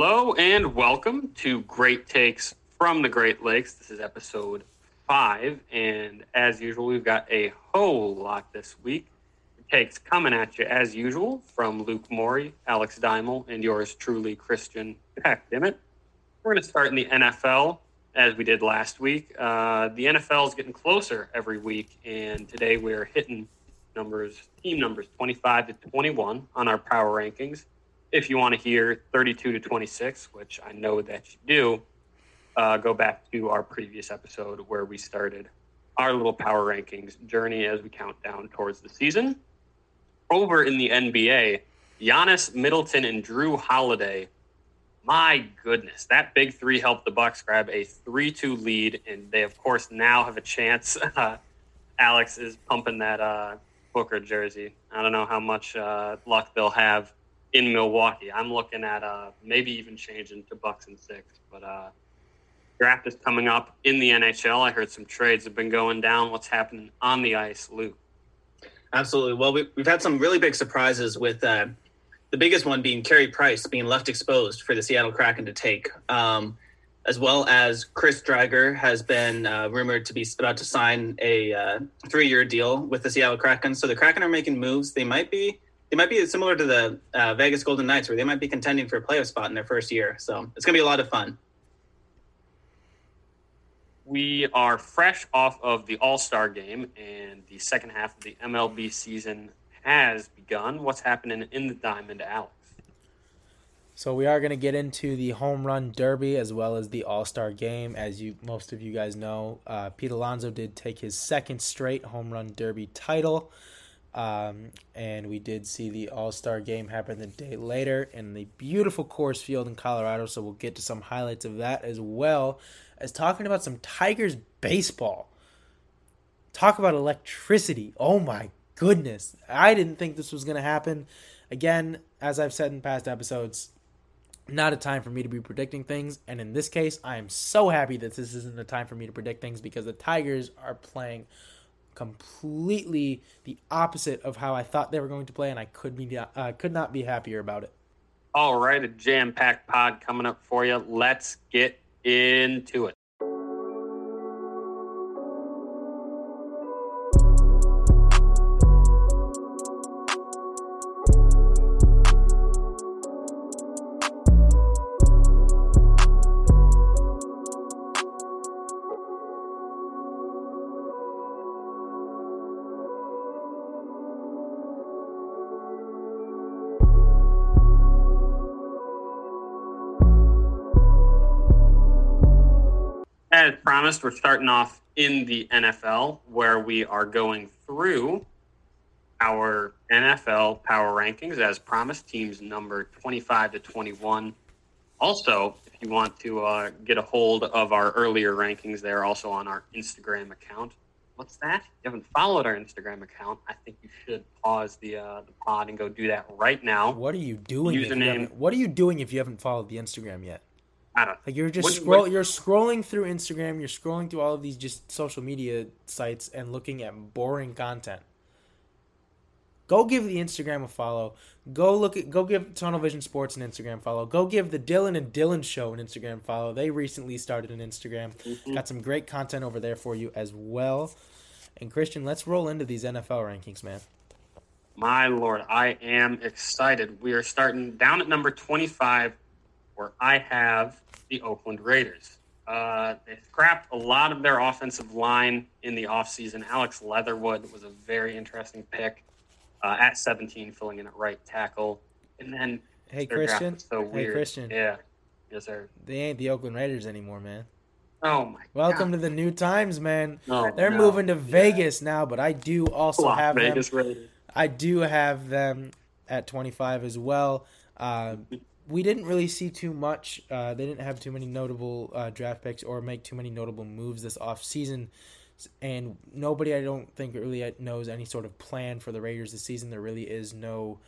Hello and welcome to Great Takes from the Great Lakes. This is episode five, and as usual, we've got a whole lot this week. Takes coming at you as usual from Luke Morey, Alex Daimel, and yours truly, Christian Peck. Dimmitt. We're going to start in the NFL as we did last week. Uh, the NFL is getting closer every week, and today we are hitting numbers, team numbers 25 to 21 on our power rankings. If you want to hear 32 to 26, which I know that you do, uh, go back to our previous episode where we started our little power rankings journey as we count down towards the season. Over in the NBA, Giannis, Middleton, and Jrue Holiday. My goodness, that big three helped the Bucks grab a three-two lead, and they of course now have a chance. Uh, Alex is pumping that uh, Booker jersey. I don't know how much uh, luck they'll have in Milwaukee. I'm looking at uh, maybe even changing to Bucks and six, but uh, draft is coming up in the NHL. I heard some trades have been going down. What's happening on the ice, Luke? Absolutely. Well, we, we've had some really big surprises with uh, the biggest one being Carey Price being left exposed for the Seattle Kraken to take, um, as well as Chris Driedger has been uh, rumored to be about to sign a uh, three-year deal with the Seattle Kraken. So the Kraken are making moves. They might be they might be similar to the uh, Vegas Golden Knights, where they might be contending for a playoff spot in their first year. So it's going to be a lot of fun. We are fresh off of the All Star game, and the second half of the MLB season has begun. What's happening in the Diamond, Alex? So we are going to get into the home run derby as well as the All Star game. As you most of you guys know, uh, Pete Alonso did take his second straight home run derby title. Um, and we did see the All Star game happen the day later in the beautiful Coors Field in Colorado. So we'll get to some highlights of that as well as talking about some Tigers baseball. Talk about electricity. Oh my goodness. I didn't think this was going to happen. Again, as I've said in past episodes, not a time for me to be predicting things. And in this case, I am so happy that this isn't a time for me to predict things because the Tigers are playing completely the opposite of how I thought they were going to play, and I could be uh, could not be happier about it. All right, a jam packed pod coming up for you. Let's get into it. Promised, we're starting off in the NFL where we are going through our NFL power rankings as promised, teams number 25 to 21. Also, if you want to uh, get a hold of our earlier rankings, they're also on our Instagram account. What's that? If you haven't followed our Instagram account, I think you should pause the uh, the pod and go do that right now. What are you doing? Username. What are you doing if you haven't followed the Instagram yet? I don't Like you're just What- scroll. what- You're scrolling through Instagram. You're scrolling through all of these just social media sites and looking at boring content. Go give the Instagram a follow. Go look at. Go give Tunnel Vision Sports an Instagram follow. Go give the Dylan and Dylan Show an Instagram follow. They recently started an Instagram. Mm-hmm. Got some great content over there for you as well. And Christian, let's roll into these NFL rankings, man. My lord, I am excited. We are starting down at number 25, where I have the Oakland Raiders. Uh, they scrapped a lot of their offensive line in the offseason. Alex Leatherwood was a very interesting pick uh, at 17, filling in at right tackle. And then Hey Christian. so Hey weird. Christian. Yeah. Yes, sir. They ain't the Oakland Raiders anymore, man. Oh, my Welcome God. to the new times, man. No, They're no. moving to Vegas now, but I do also have them. Vegas Raiders. I do have them at 25 as well. Uh, we didn't really see too much. Uh, they didn't have too many notable uh, draft picks or make too many notable moves this offseason. And nobody, I don't think, really knows any sort of plan for the Raiders this season. There really is no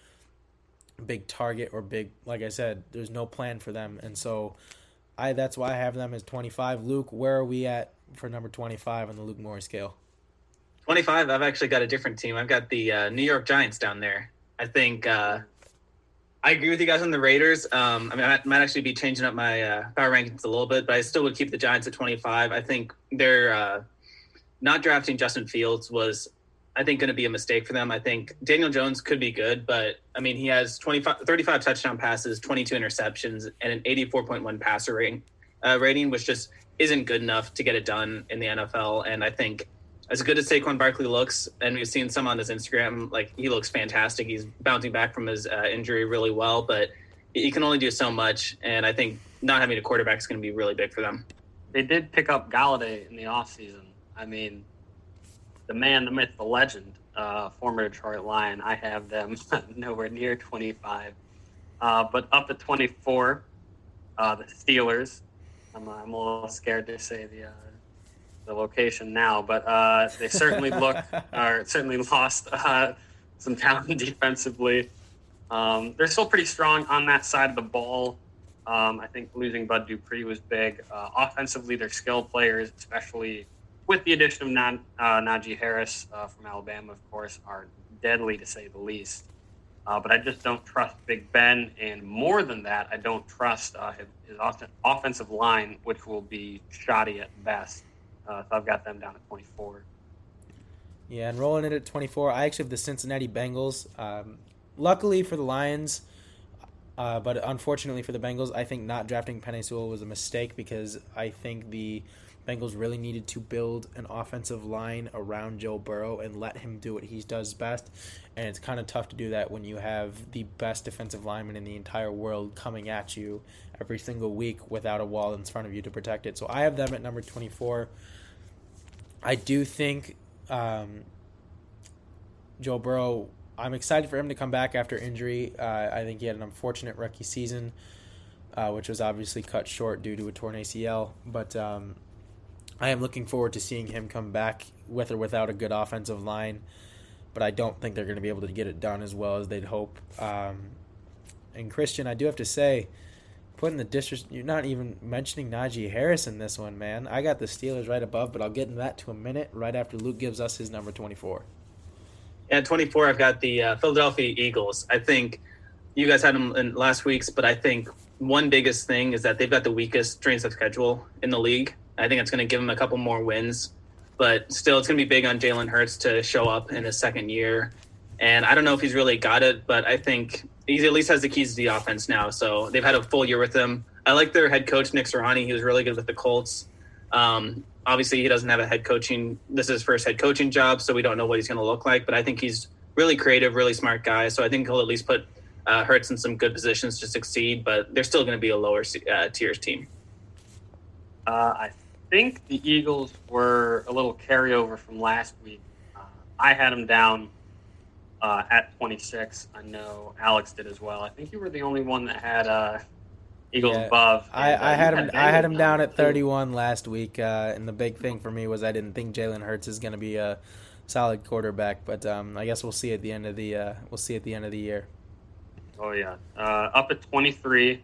big target or big, like I said, there's no plan for them. And so I that's why I have them as 25. Luke, where are we at for number 25 on the Luke Morris scale? 25, I've actually got a different team. I've got the uh, New York Giants down there. I think uh, I agree with you guys on the Raiders. Um, I mean, I might actually be changing up my uh, power rankings a little bit, but I still would keep the Giants at 25. I think they're uh, not drafting Justin Fields was, I think, going to be a mistake for them. I think Daniel Jones could be good, but I mean, he has 25, 35 touchdown passes, 22 interceptions, and an 84.1 passer rating, uh, rating, which just isn't good enough to get it done in the NFL. And I think as good as Saquon Barkley looks, and we've seen some on his Instagram, like he looks fantastic. He's bouncing back from his uh, injury really well, but he can only do so much. And I think not having a quarterback is going to be really big for them. They did pick up Golladay in the offseason. I mean, the man, the myth, the legend, uh, former Detroit Lion. I have them nowhere near 25. Uh, but up at 24, uh, the Steelers. I'm, I'm, a little scared to say the uh, the location now, but uh, they certainly look or certainly lost uh, some talent defensively. Um, they're still pretty strong on that side of the ball. Um, I think losing Bud Dupree was big. Uh, offensively, they're skilled players, especially with the addition of Nad, uh, Najee Harris uh, from Alabama, of course, are deadly to say the least. Uh, but I just don't trust Big Ben, and more than that, I don't trust his, his offensive line, which will be shoddy at best. Uh, so I've got them down at 24. Yeah, and rolling it at 24, I actually have the Cincinnati Bengals. Um, luckily for the Lions, uh, but unfortunately for the Bengals, I think not drafting Penei Sewell was a mistake because I think the Bengals really needed to build an offensive line around Joe Burrow and let him do what he does best. And it's kind of tough to do that when you have the best defensive lineman in the entire world coming at you every single week without a wall in front of you to protect it. So I have them at number 24. I do think um, Joe Burrow. I'm excited for him to come back after injury. Uh, I think he had an unfortunate rookie season, uh, which was obviously cut short due to a torn ACL. But um, I am looking forward to seeing him come back with or without a good offensive line. But I don't think they're going to be able to get it done as well as they'd hope. Um, and Christian, I do have to say, putting the district. You're not even mentioning Najee Harris in this one, man. I got the Steelers right above, but I'll get into that to a minute right after Luke gives us his number 24. At 24. I've got the uh, Philadelphia Eagles. I think you guys had them in last week's, but I think one biggest thing is that they've got the weakest strength of schedule in the league. I think it's going to give them a couple more wins, but still, it's going to be big on Jalen Hurts to show up in his second year. And I don't know if he's really got it, but I think he at least has the keys to the offense now. So they've had a full year with him. I like their head coach Nick Sirianni. He was really good with the Colts. Um, obviously, he doesn't have a head coaching. This is his first head coaching job, so we don't know what he's going to look like. But I think he's really creative, really smart guy. So I think he'll at least put uh, Hurts in some good positions to succeed. But they're still going to be a lower uh, tiers team. Uh, I think the Eagles were a little carryover from last week. Uh, I had them down uh, at 26. I know Alex did as well. I think you were the only one that had uh, Eagles yeah, above. I, I, had him. I had him down at 31 last week, uh, and the big thing for me was I didn't think Jalen Hurts is going to be a solid quarterback. But um, I guess we'll see at the end of the uh, we'll see at the end of the year. Oh yeah, uh, up at 23.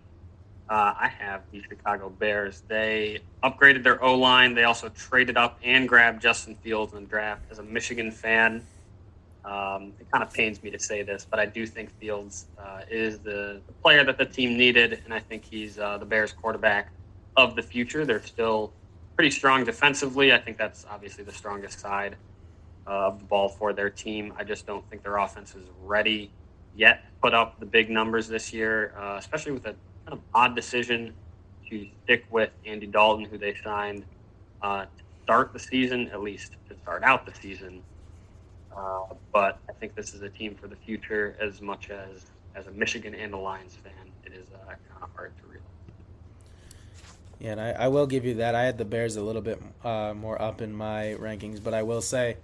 Uh, I have the Chicago Bears. They upgraded their O line. They also traded up and grabbed Justin Fields in the draft. As a Michigan fan, um, it kind of pains me to say this, but I do think Fields uh, is the, the, player that the team needed, and I think he's uh, the Bears' quarterback of the future. They're still pretty strong defensively. I think that's obviously the strongest side uh, of the ball for their team. I just don't think their offense is ready yet to put up the big numbers this year, uh, especially with a kind of odd decision to stick with Andy Dalton, who they signed uh, to start the season, at least to start out the season. Uh, but I think this is a team for the future as much as as a Michigan and a Lions fan. It is uh, kind of hard to realize. Yeah, and I, I, will give you that. I had the Bears a little bit uh, more up in my rankings, but I will say,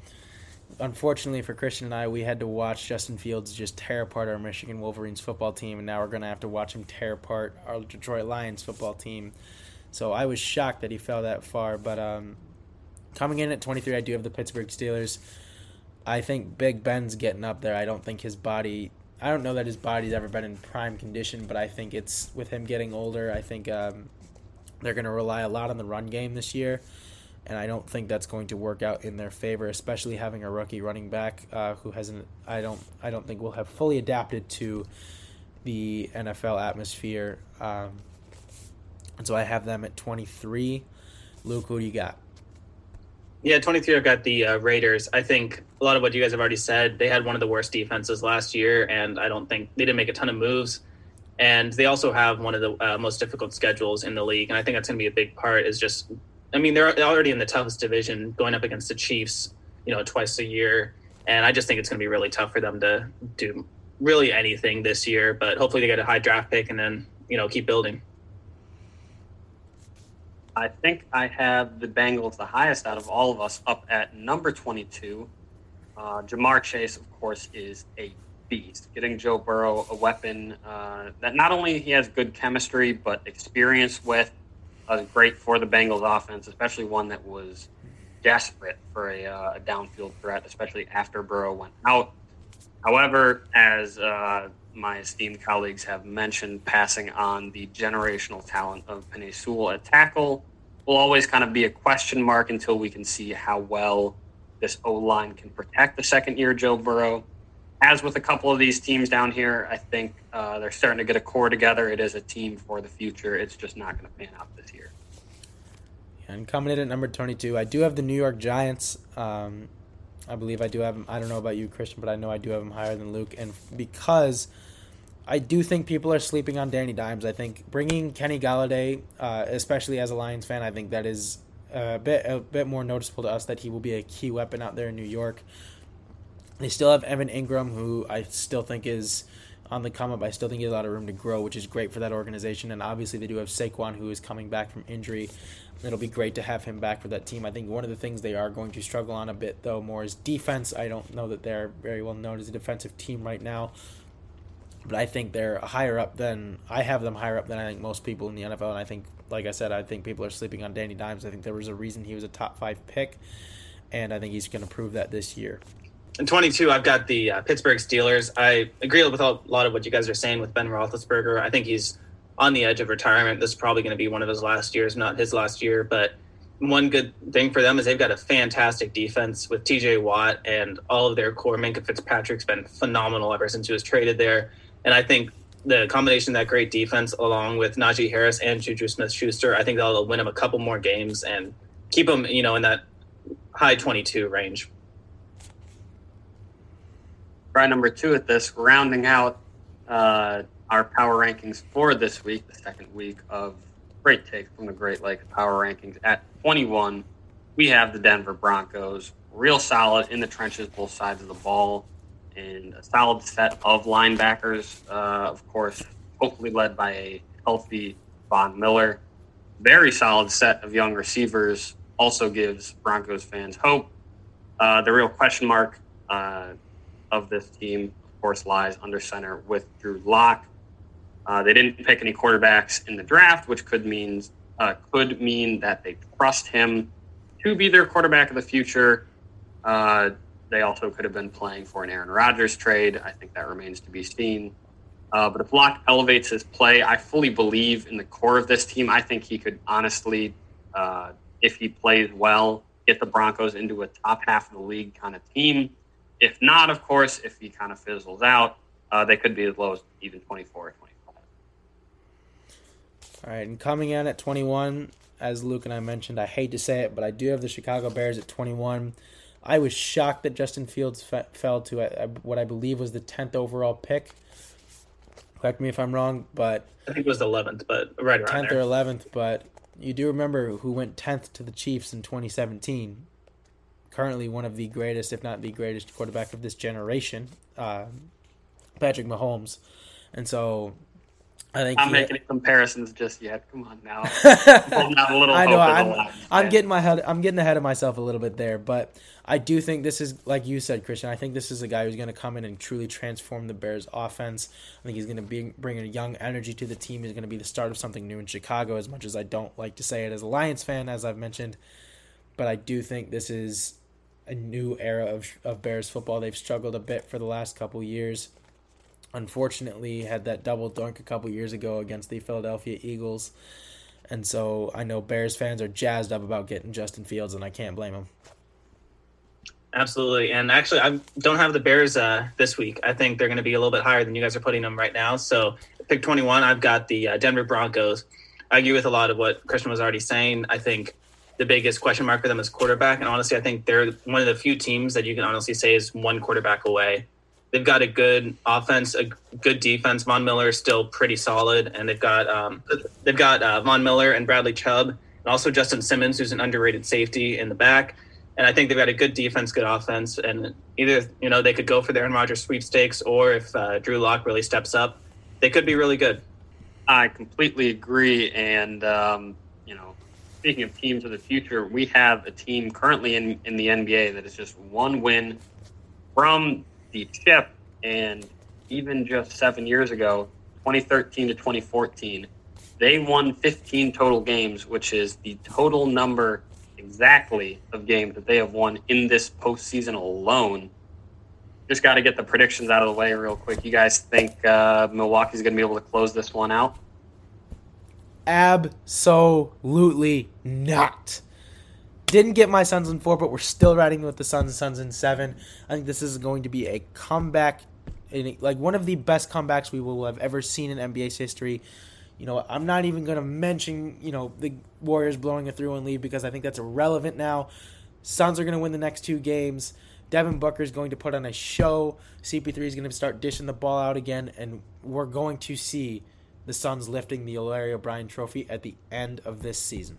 unfortunately for Christian and I, we had to watch Justin Fields just tear apart our Michigan Wolverines football team, and now we're going to have to watch him tear apart our Detroit Lions football team. So I was shocked that he fell that far, but um, coming in at 23, I do have the Pittsburgh Steelers. I think Big Ben's getting up there. I don't think his body. I don't know that his body's ever been in prime condition, but I think it's with him getting older. I think um, they're going to rely a lot on the run game this year, and I don't think that's going to work out in their favor, especially having a rookie running back uh, who hasn't. I don't. I don't think will have fully adapted to the NFL atmosphere. Um, and so I have them at 23. Luke, who do you got? Yeah, 23, I've got the uh, Raiders. I think a lot of what you guys have already said, they had one of the worst defenses last year, and I don't think they didn't make a ton of moves. And they also have one of the uh, most difficult schedules in the league. And I think that's going to be a big part is just, I mean, they're already in the toughest division going up against the Chiefs, you know, twice a year. And I just think it's going to be really tough for them to do really anything this year. But hopefully they get a high draft pick and then, you know, keep building. I think I have the Bengals the highest out of all of us, up at number 22. Uh, Ja'Marr Chase, of course, is a beast. Getting Joe Burrow a weapon uh, that not only he has good chemistry but experience with uh, great for the Bengals offense, especially one that was desperate for a, uh, a downfield threat, especially after Burrow went out. However, as uh, my esteemed colleagues have mentioned, passing on the generational talent of Penei Sewell at tackle will always kind of be a question mark until we can see how well this O line can protect the second year Joe Burrow. As with a couple of these teams down here, I think uh, they're starting to get a core together. It is a team for the future. It's just not going to pan out this year. And coming in at number 22, I do have the New York Giants. Um, I believe I do have them. I don't know about you, Christian, but I know I do have them higher than Luke. And because I do think people are sleeping on Danny Dimes, I think bringing Kenny Golladay, uh, especially as a Lions fan, I think that is a bit a bit more noticeable to us that he will be a key weapon out there in New York. They still have Evan Engram, who I still think is on the come up. I still think he has a lot of room to grow, which is great for that organization. And obviously, they do have Saquon, who is coming back from injury. It'll be great to have him back for that team. I think one of the things they are going to struggle on a bit, though, more is defense. I don't know that they're very well known as a defensive team right now, but I think they're higher up than I have them higher up than I think most people in the NFL. And I think, like I said, I think people are sleeping on Danny Dimes. I think there was a reason he was a top five pick, and I think he's going to prove that this year. In 22, I've got the uh, Pittsburgh Steelers. I agree with a lot of what you guys are saying with Ben Roethlisberger. I think he's on the edge of retirement. This is probably going to be one of his last years, not his last year. But one good thing for them is they've got a fantastic defense with TJ Watt and all of their core. Minkah Fitzpatrick's been phenomenal ever since he was traded there. And I think the combination of that great defense, along with Najee Harris and Juju Smith Schuster, I think that'll win them a couple more games and keep them, you know, in that high 22 range. Try number two at this, rounding out uh, our power rankings for this week, the second week of Great Take from the Great Lakes Power Rankings. At 21, we have the Denver Broncos, real solid in the trenches, both sides of the ball, and a solid set of linebackers, uh, of course, hopefully led by a healthy Von Miller. Very solid set of young receivers also gives Broncos fans hope. Uh, the real question mark uh, of this team, of course, lies under center with Drew Lock. Uh, they didn't pick any quarterbacks in the draft, which could mean uh, could mean that they trust him to be their quarterback of the future. Uh, they also could have been playing for an Aaron Rodgers trade. I think that remains to be seen. Uh, but if Lock elevates his play, I fully believe in the core of this team. I think he could honestly, uh, if he plays well, get the Broncos into a top half of the league kind of team. If not, of course, if he kind of fizzles out, uh, they could be as low as even 24 or 25. All right, and coming in at 21, as Luke and I mentioned, I hate to say it, but I do have the Chicago Bears at 21. I was shocked that Justin Fields fe- fell to uh, what I believe was the 10th overall pick. Correct me if I'm wrong, but I think it was the 11th, but right around 10th there. or 11th. But you do remember who went 10th to the Chiefs in 2017. Currently, one of the greatest, if not the greatest, quarterback of this generation, uh, Patrick Mahomes. And so I think I'm he- making comparisons just yet. Come on now. I a little know. in the I'm, I'm getting my head. I'm getting ahead of myself a little bit there, but I do think this is like you said, Christian. I think this is a guy who's going to come in and truly transform the Bears' offense. I think he's going to be bring a young energy to the team. He's going to be the start of something new in Chicago. As much as I don't like to say it as a Lions fan, as I've mentioned, but I do think this is a new era of of Bears football. They've struggled a bit for the last couple years unfortunately had that double doink a couple years ago against the Philadelphia Eagles. And so I know Bears fans are jazzed up about getting Justin Fields, and I can't blame them. Absolutely, and actually, I don't have the Bears uh, this week. I think they're going to be a little bit higher than you guys are putting them right now. So, pick twenty-one. I've got the uh, Denver Broncos. I agree with a lot of what Christian was already saying. I think the biggest question mark for them is quarterback, and honestly, I think they're one of the few teams that you can honestly say is one quarterback away. They've got a good offense, a good defense. Von Miller is still pretty solid, and they've got um, they've got uh, Von Miller and Bradley Chubb, and also Justin Simmons, who's an underrated safety in the back and I think they've got a good defense, good offense, and either you know they could go for the Aaron Rodgers sweepstakes, or if uh, Drew Lock really steps up, they could be really good. I completely agree, and um, speaking of teams of the future, we have a team currently in in the NBA that is just one win from the chip, and even just seven years ago, 2013 to 2014, they won 15 total games, which is the total number exactly of games that they have won in this postseason alone. Just got to get the predictions out of the way real quick. You guys think uh, Milwaukee's going to be able to close this one out? Absolutely not. Didn't get my Suns in four, but we're still riding with the Suns. Suns in seven. I think this is going to be a comeback, like one of the best comebacks we will have ever seen in NBA's history. You know, I'm not even going to mention, you know, the Warriors blowing a 3 1 lead because I think that's irrelevant now. Suns are going to win the next two games. Devin Booker is going to put on a show. CP3 is going to start dishing the ball out again, and we're going to see the Suns lifting the Larry O'Brien trophy at the end of this season.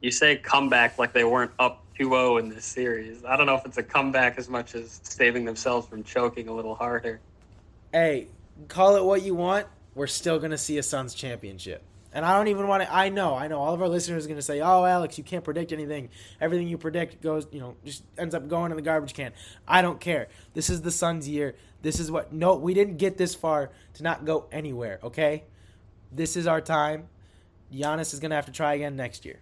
You say comeback like they weren't up 2 0 in this series. I don't know if it's a comeback as much as saving themselves from choking a little harder. Hey, call it what you want we're still going to see a Suns championship. And I don't even want to. I know, I know. All of our listeners are going to say, "Oh, Alex, you can't predict anything. Everything you predict goes, you know, just ends up going in the garbage can." I don't care. This is the Suns' year. This is what. No, we didn't get this far to not go anywhere. Okay, this is our time. Giannis is to have to try again next year.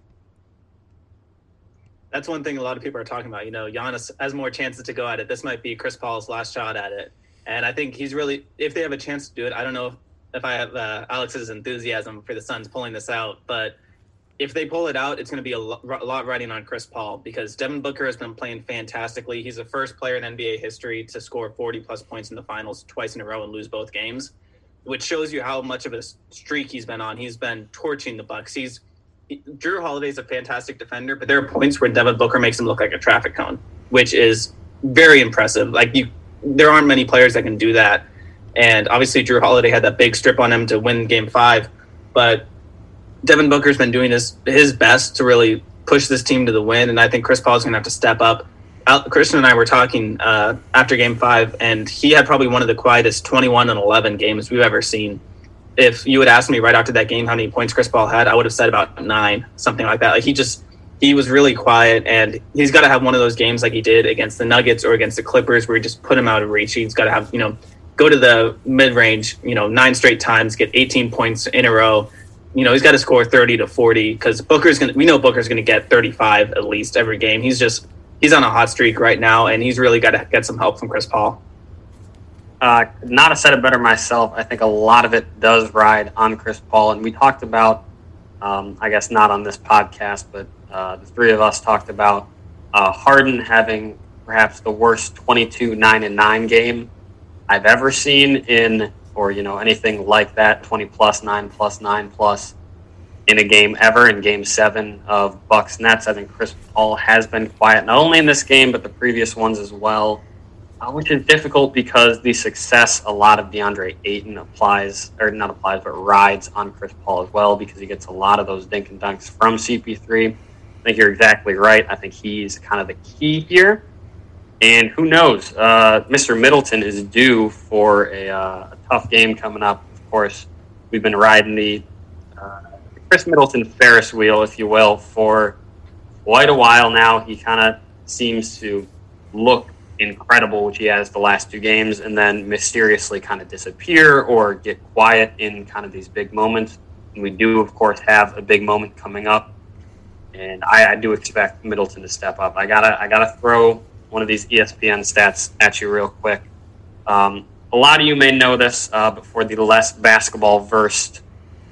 That's one thing a lot of people are talking about. You know, Giannis has more chances to go at it. This might be Chris Paul's last shot at it. And I think he's really, if they have a chance to do it, I don't know if I have uh, Alex's enthusiasm for the Suns pulling this out, but if they pull it out, it's going to be a lot, riding on Chris Paul because Devin Booker has been playing fantastically. He's the first player in NBA history to score 40 plus points in the finals twice in a row and lose both games, which shows you how much of a streak he's been on. He's been torching the Bucks. He's he, Jrue Holiday's a fantastic defender, but there are points where Devin Booker makes him look like a traffic cone, which is very impressive. Like you, there aren't many players that can do that. And obviously, Jrue Holiday had that big strip on him to win Game Five, but Devin Booker's been doing his his best to really push this team to the win, and I think Chris Paul's going to have to step up. Christian and I were talking uh, after Game Five, and he had probably one of the quietest 21 and 11 games we've ever seen. If you had asked me right after that game how many points Chris Paul had, I would have said about nine, something like that. Like he just he was really quiet, and he's got to have one of those games like he did against the Nuggets or against the Clippers, where he just put him out of reach. He's got to have you know go to the mid range, you know, nine straight times, get 18 points in a row. You know, he's got to score 30 to 40 because Booker's to, we know Booker's to get 35 at least every game. He's just, he's on a hot streak right now, and he's really got to get some help from Chris Paul. Uh, not a said it better myself. I think a lot of it does ride on Chris Paul. And we talked about, um, I guess not on this podcast, but uh, the three of us talked about uh, Harden having perhaps the worst 22 9 and 9 game I've ever seen in, or you know, anything like that, 20 plus, 9 plus, 9 plus in a game ever in game seven of Bucks Nets. I think Chris Paul has been quiet, not only in this game, but the previous ones as well, uh, which is difficult because the success a lot of DeAndre Ayton applies, or not applies, but rides on Chris Paul as well because he gets a lot of those dink and dunks from CP3. I think you're exactly right. I think he's kind of the key here. And who knows? Uh, Mr. Middleton is due for a, uh, a, tough game coming up. Of course, we've been riding the uh, Khris Middleton Ferris wheel, if you will, for quite a while now. He kind of seems to look incredible, which he has the last two games, and then mysteriously kind of disappear or get quiet in kind of these big moments. And we do, of course, have a big moment coming up, and I, I do expect Middleton to step up. I gotta, I gotta throw one of these ESPN stats at you real quick. Um, a lot of you may know this, uh, but for the less basketball versed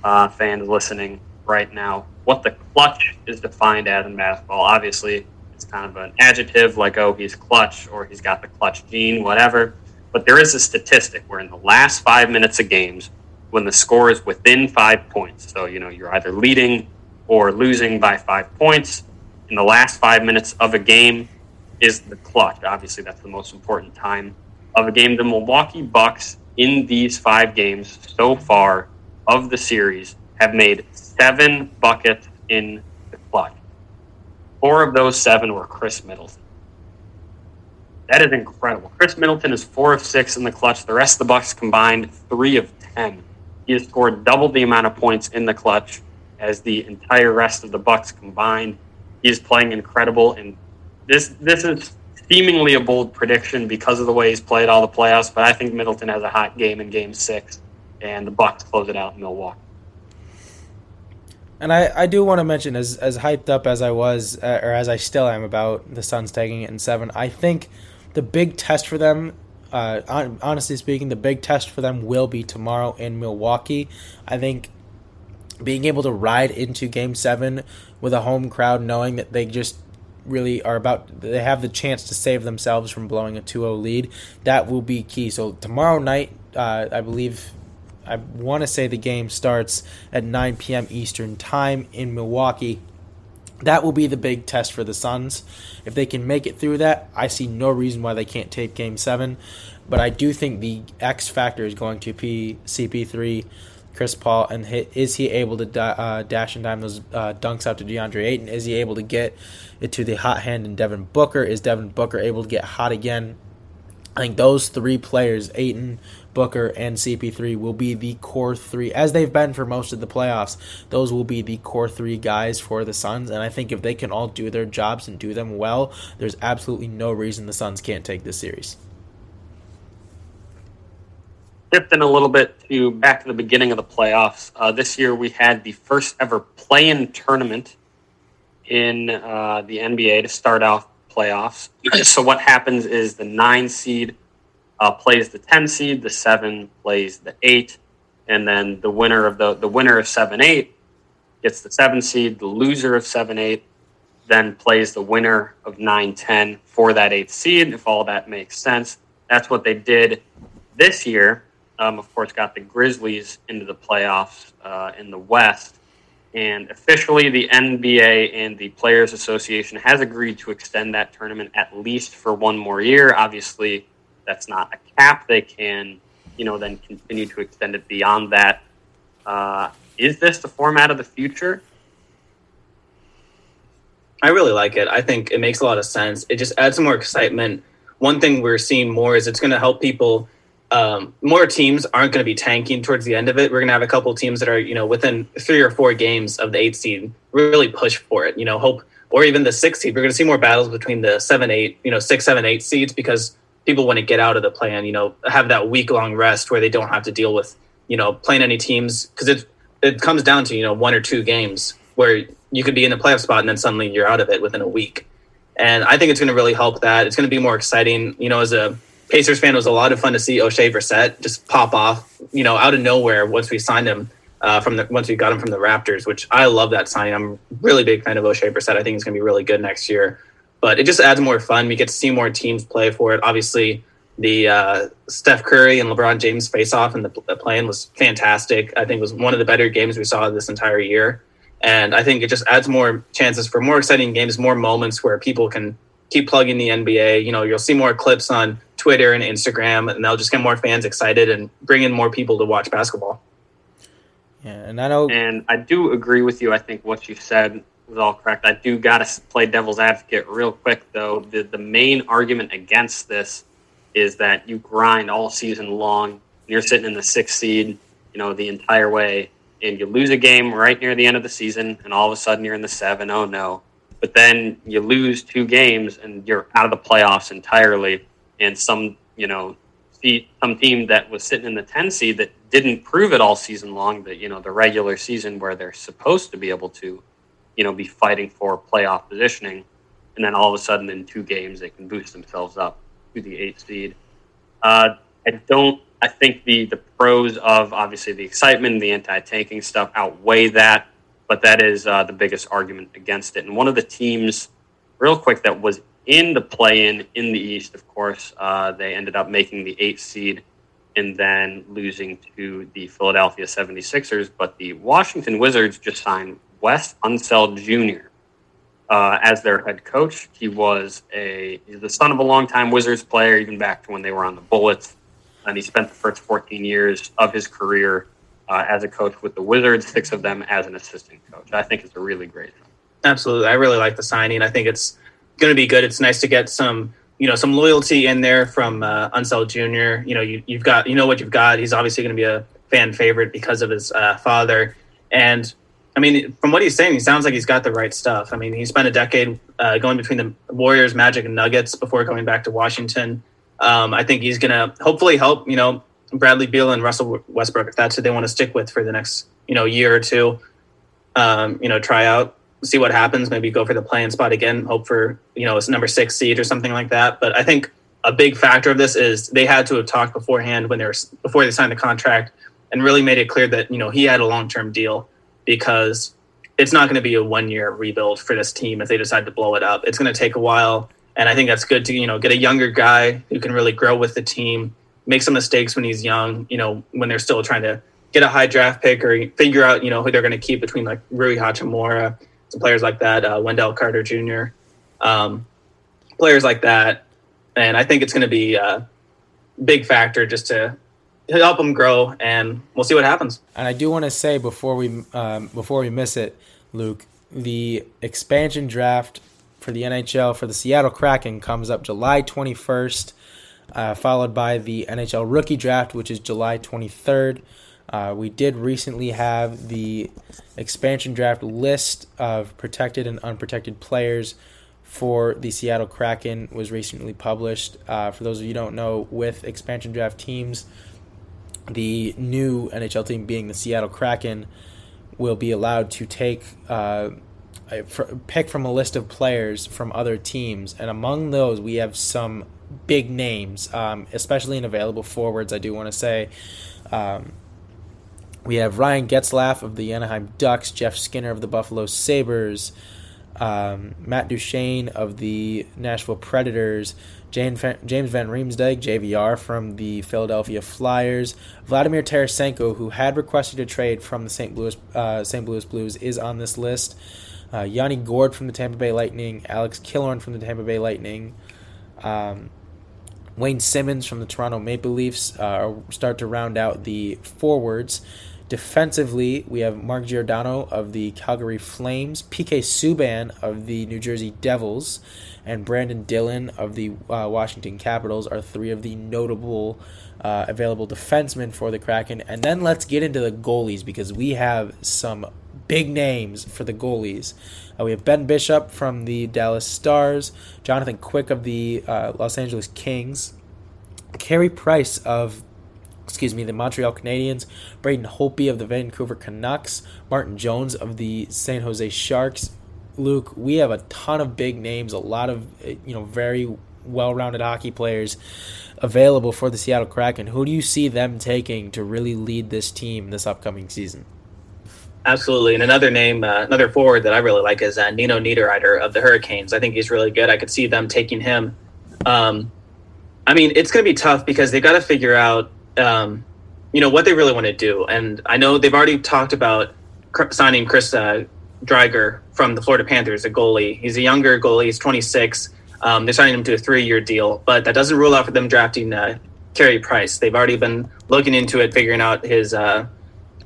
uh, fans listening right now, what the clutch is defined as in basketball, obviously, it's kind of an adjective like, oh, he's clutch or he's got the clutch gene, whatever. But there is a statistic where in the last five minutes of games, when the score is within five points, so you know you're either leading or losing by five points in the last five minutes of a game, is the clutch. Obviously, that's the most important time of a game. The Milwaukee Bucks in these five games so far of the series have made seven buckets in the clutch. Four of those seven were Khris Middleton. That is incredible. Khris Middleton is four of six in the clutch. The rest of the Bucks combined, three of ten. He has scored double the amount of points in the clutch as the entire rest of the Bucks combined. He is playing incredible, and this this is seemingly a bold prediction because of the way he's played all the playoffs. But I think Middleton has a hot game in Game Six, and the Bucks close it out in Milwaukee. And I, I do want to mention, as as hyped up as I was, uh, or as I still am about the Suns taking it in seven, I think the big test for them, uh, on, honestly speaking, the big test for them will be tomorrow in Milwaukee. I think being able to ride into Game Seven with a home crowd, knowing that they just really are about they have the chance to save themselves from blowing a 2-0 lead. That will be key. So tomorrow night uh, i believe i want to say the game starts at 9 p.m eastern time in milwaukee. That will be the big test for the suns. If they can make it through that i see no reason why they can't take game 7 but i do think the x factor is going to be cp3 Chris Paul, and is he able to uh, dash and dime those uh, dunks out to DeAndre Ayton? Is he able to get it to the hot hand in Devin Booker? Is Devin Booker able to get hot again? I think those three players, Ayton, Booker, and CP3, will be the core three, as they've been for most of the playoffs. Those will be the core three guys for the Suns, and I think if they can all do their jobs and do them well, there's absolutely no reason the Suns can't take this series shifting a little bit to back to the beginning of the playoffs. Uh, this year we had the first ever play-in tournament in uh, the NBA to start off playoffs. so what happens is the nine seed uh, plays the ten seed, the seven plays the eight, and then the winner of the the winner of seven eight gets the seven seed. The loser of seven eight then plays the winner of nine ten for that eighth seed. If all that makes sense, that's what they did this year um, of course, got the Grizzlies into the playoffs uh, in the West. And officially, the NBA and the Players Association has agreed to extend that tournament at least for one more year. Obviously, that's not a cap. They can, you know, then continue to extend it beyond that. Uh, is this the format of the future? I really like it. I think it makes a lot of sense. It just adds some more excitement. One thing we're seeing more is it's going to help people um, more teams aren't going to be tanking towards the end of it. We're going to have a couple teams that are, you know, within three or four games of the eight seed, really push for it. You know, hope or even the six seed. We're going to see more battles between the seven, eight, you know, six, seven, eight seeds because people want to get out of the plan. You know, have that week long rest where they don't have to deal with, you know, playing any teams because it it comes down to you know one or two games where you could be in the playoff spot and then suddenly you're out of it within a week. And I think it's going to really help that. It's going to be more exciting. You know, as a Pacers fan, it was a lot of fun to see Oshae Brissett just pop off, you know, out of nowhere once we signed him uh, from the once we got him from the Raptors, which I love that signing. I'm really big fan of Oshae Brissett. I think he's going to be really good next year. But it just adds more fun. We get to see more teams play for it. Obviously, the uh, Steph Curry and LeBron James face off and the, the plan was fantastic. I think it was one of the better games we saw this entire year. And I think it just adds more chances for more exciting games, more moments where people can keep plugging the NBA. You know, you'll see more clips on Twitter and Instagram, and they'll just get more fans excited and bring in more people to watch basketball. Yeah, and I know, and I do agree with you. I think what you said was all correct. I do got to play devil's advocate real quick, though. The the main argument against this is that you grind all season long. and You're sitting in the sixth seed, you know, the entire way, and you lose a game right near the end of the season, and all of a sudden you're in the seven. Oh no! But then you lose two games, and you're out of the playoffs entirely and some you know some team that was sitting in the 10 seed that didn't prove it all season long that you know the regular season where they're supposed to be able to you know be fighting for playoff positioning and then all of a sudden in two games they can boost themselves up to the eighth seed. Uh, i don't i think the the pros of obviously the excitement and the anti-tanking stuff outweigh that but that is uh, the biggest argument against it. And one of the teams real quick, that was in the play-in in the East. Of course, uh, they ended up making the eighth seed and then losing to the Philadelphia 76ers. But the Washington Wizards just signed Wes Unseld Jr. Uh, as their head coach. He was a the son of a longtime Wizards player, even back to when they were on the Bullets. And he spent the first 14 years of his career uh, as a coach with the Wizards, six of them as an assistant coach. I think it's a really great. Absolutely, I really like the signing. I think it's going to be good. It's nice to get some you know some loyalty in there from uh, Unseld Jr. You know you, you've got you know what you've got. He's obviously going to be a fan favorite because of his uh, father. And I mean, from what he's saying, he sounds like he's got the right stuff. I mean, he spent a decade uh, going between the Warriors, Magic, and Nuggets before going back to Washington. Um, I think he's going to hopefully help you know Bradley Beal and Russell Westbrook if that's who they want to stick with for the next you know year or two. Um, you know, try out see what happens. Maybe go for the playing spot again. Hope for you know it's number six seed or something like that. But I think a big factor of this is they had to have talked beforehand when they were before they signed the contract and really made it clear that you know he had a long term deal because it's not going to be a one year rebuild for this team if they decide to blow it up. It's going to take a while, and I think that's good to you know get a younger guy who can really grow with the team, make some mistakes when he's young. You know when they're still trying to get a high draft pick or figure out you know who they're going to keep between like Rui Hachimura players like that, uh, Wendell Carter Jr., um, players like that. And I think it's going to be a big factor just to help them grow, and we'll see what happens. And I do want to say before we um, before we miss it, Luke, the expansion draft for the NHL for the Seattle Kraken comes up July 21st, uh, followed by the NHL rookie draft, which is July 23rd. Uh, we did recently have the expansion draft list of protected and unprotected players for the Seattle Kraken was recently published. Uh, for those of you don't know, with expansion draft teams, the new NHL team being the Seattle Kraken will be allowed to take uh, pick from a list of players from other teams, and among those we have some big names, um, especially in available forwards. I do want to say. Um, we have Ryan Getzlaf of the Anaheim Ducks, Jeff Skinner of the Buffalo Sabres, um, Matt Duchene of the Nashville Predators, James Van Riemsdyk, JVR from the Philadelphia Flyers, Vladimir Tarasenko, who had requested a trade from the St. Louis uh, St. Louis Blues, is on this list. Uh, Yanni Gourde from the Tampa Bay Lightning, Alex Killorn from the Tampa Bay Lightning, um, Wayne Simmonds from the Toronto Maple Leafs uh, start to round out the forwards. Defensively, we have Mark Giordano of the Calgary Flames, PK Subban of the New Jersey Devils, and Brenden Dillon of the uh, Washington Capitals are three of the notable uh, available defensemen for the Kraken. And then let's get into the goalies because we have some big names for the goalies. Uh, we have Ben Bishop from the Dallas Stars, Jonathan Quick of the uh, Los Angeles Kings, Carey Price of excuse me, the Montreal Canadiens, Braden Holtby of the Vancouver Canucks, Martin Jones of the San Jose Sharks. Luke, we have a ton of big names, a lot of you know very well-rounded hockey players available for the Seattle Kraken. Who do you see them taking to really lead this team this upcoming season? Absolutely, and another name, uh, another forward that I really like is uh, Nino Niederreiter of the Hurricanes. I think he's really good. I could see them taking him. Um, I mean, it's going to be tough because they got to figure out um, you know what they really want to do. And I know they've already talked about signing Chris uh, Driedger from the Florida Panthers, a goalie. He's a younger goalie. He's 26. Um, they're signing him to a three-year deal, but that doesn't rule out for them drafting uh, Carey Price. They've already been looking into it, figuring out his, uh,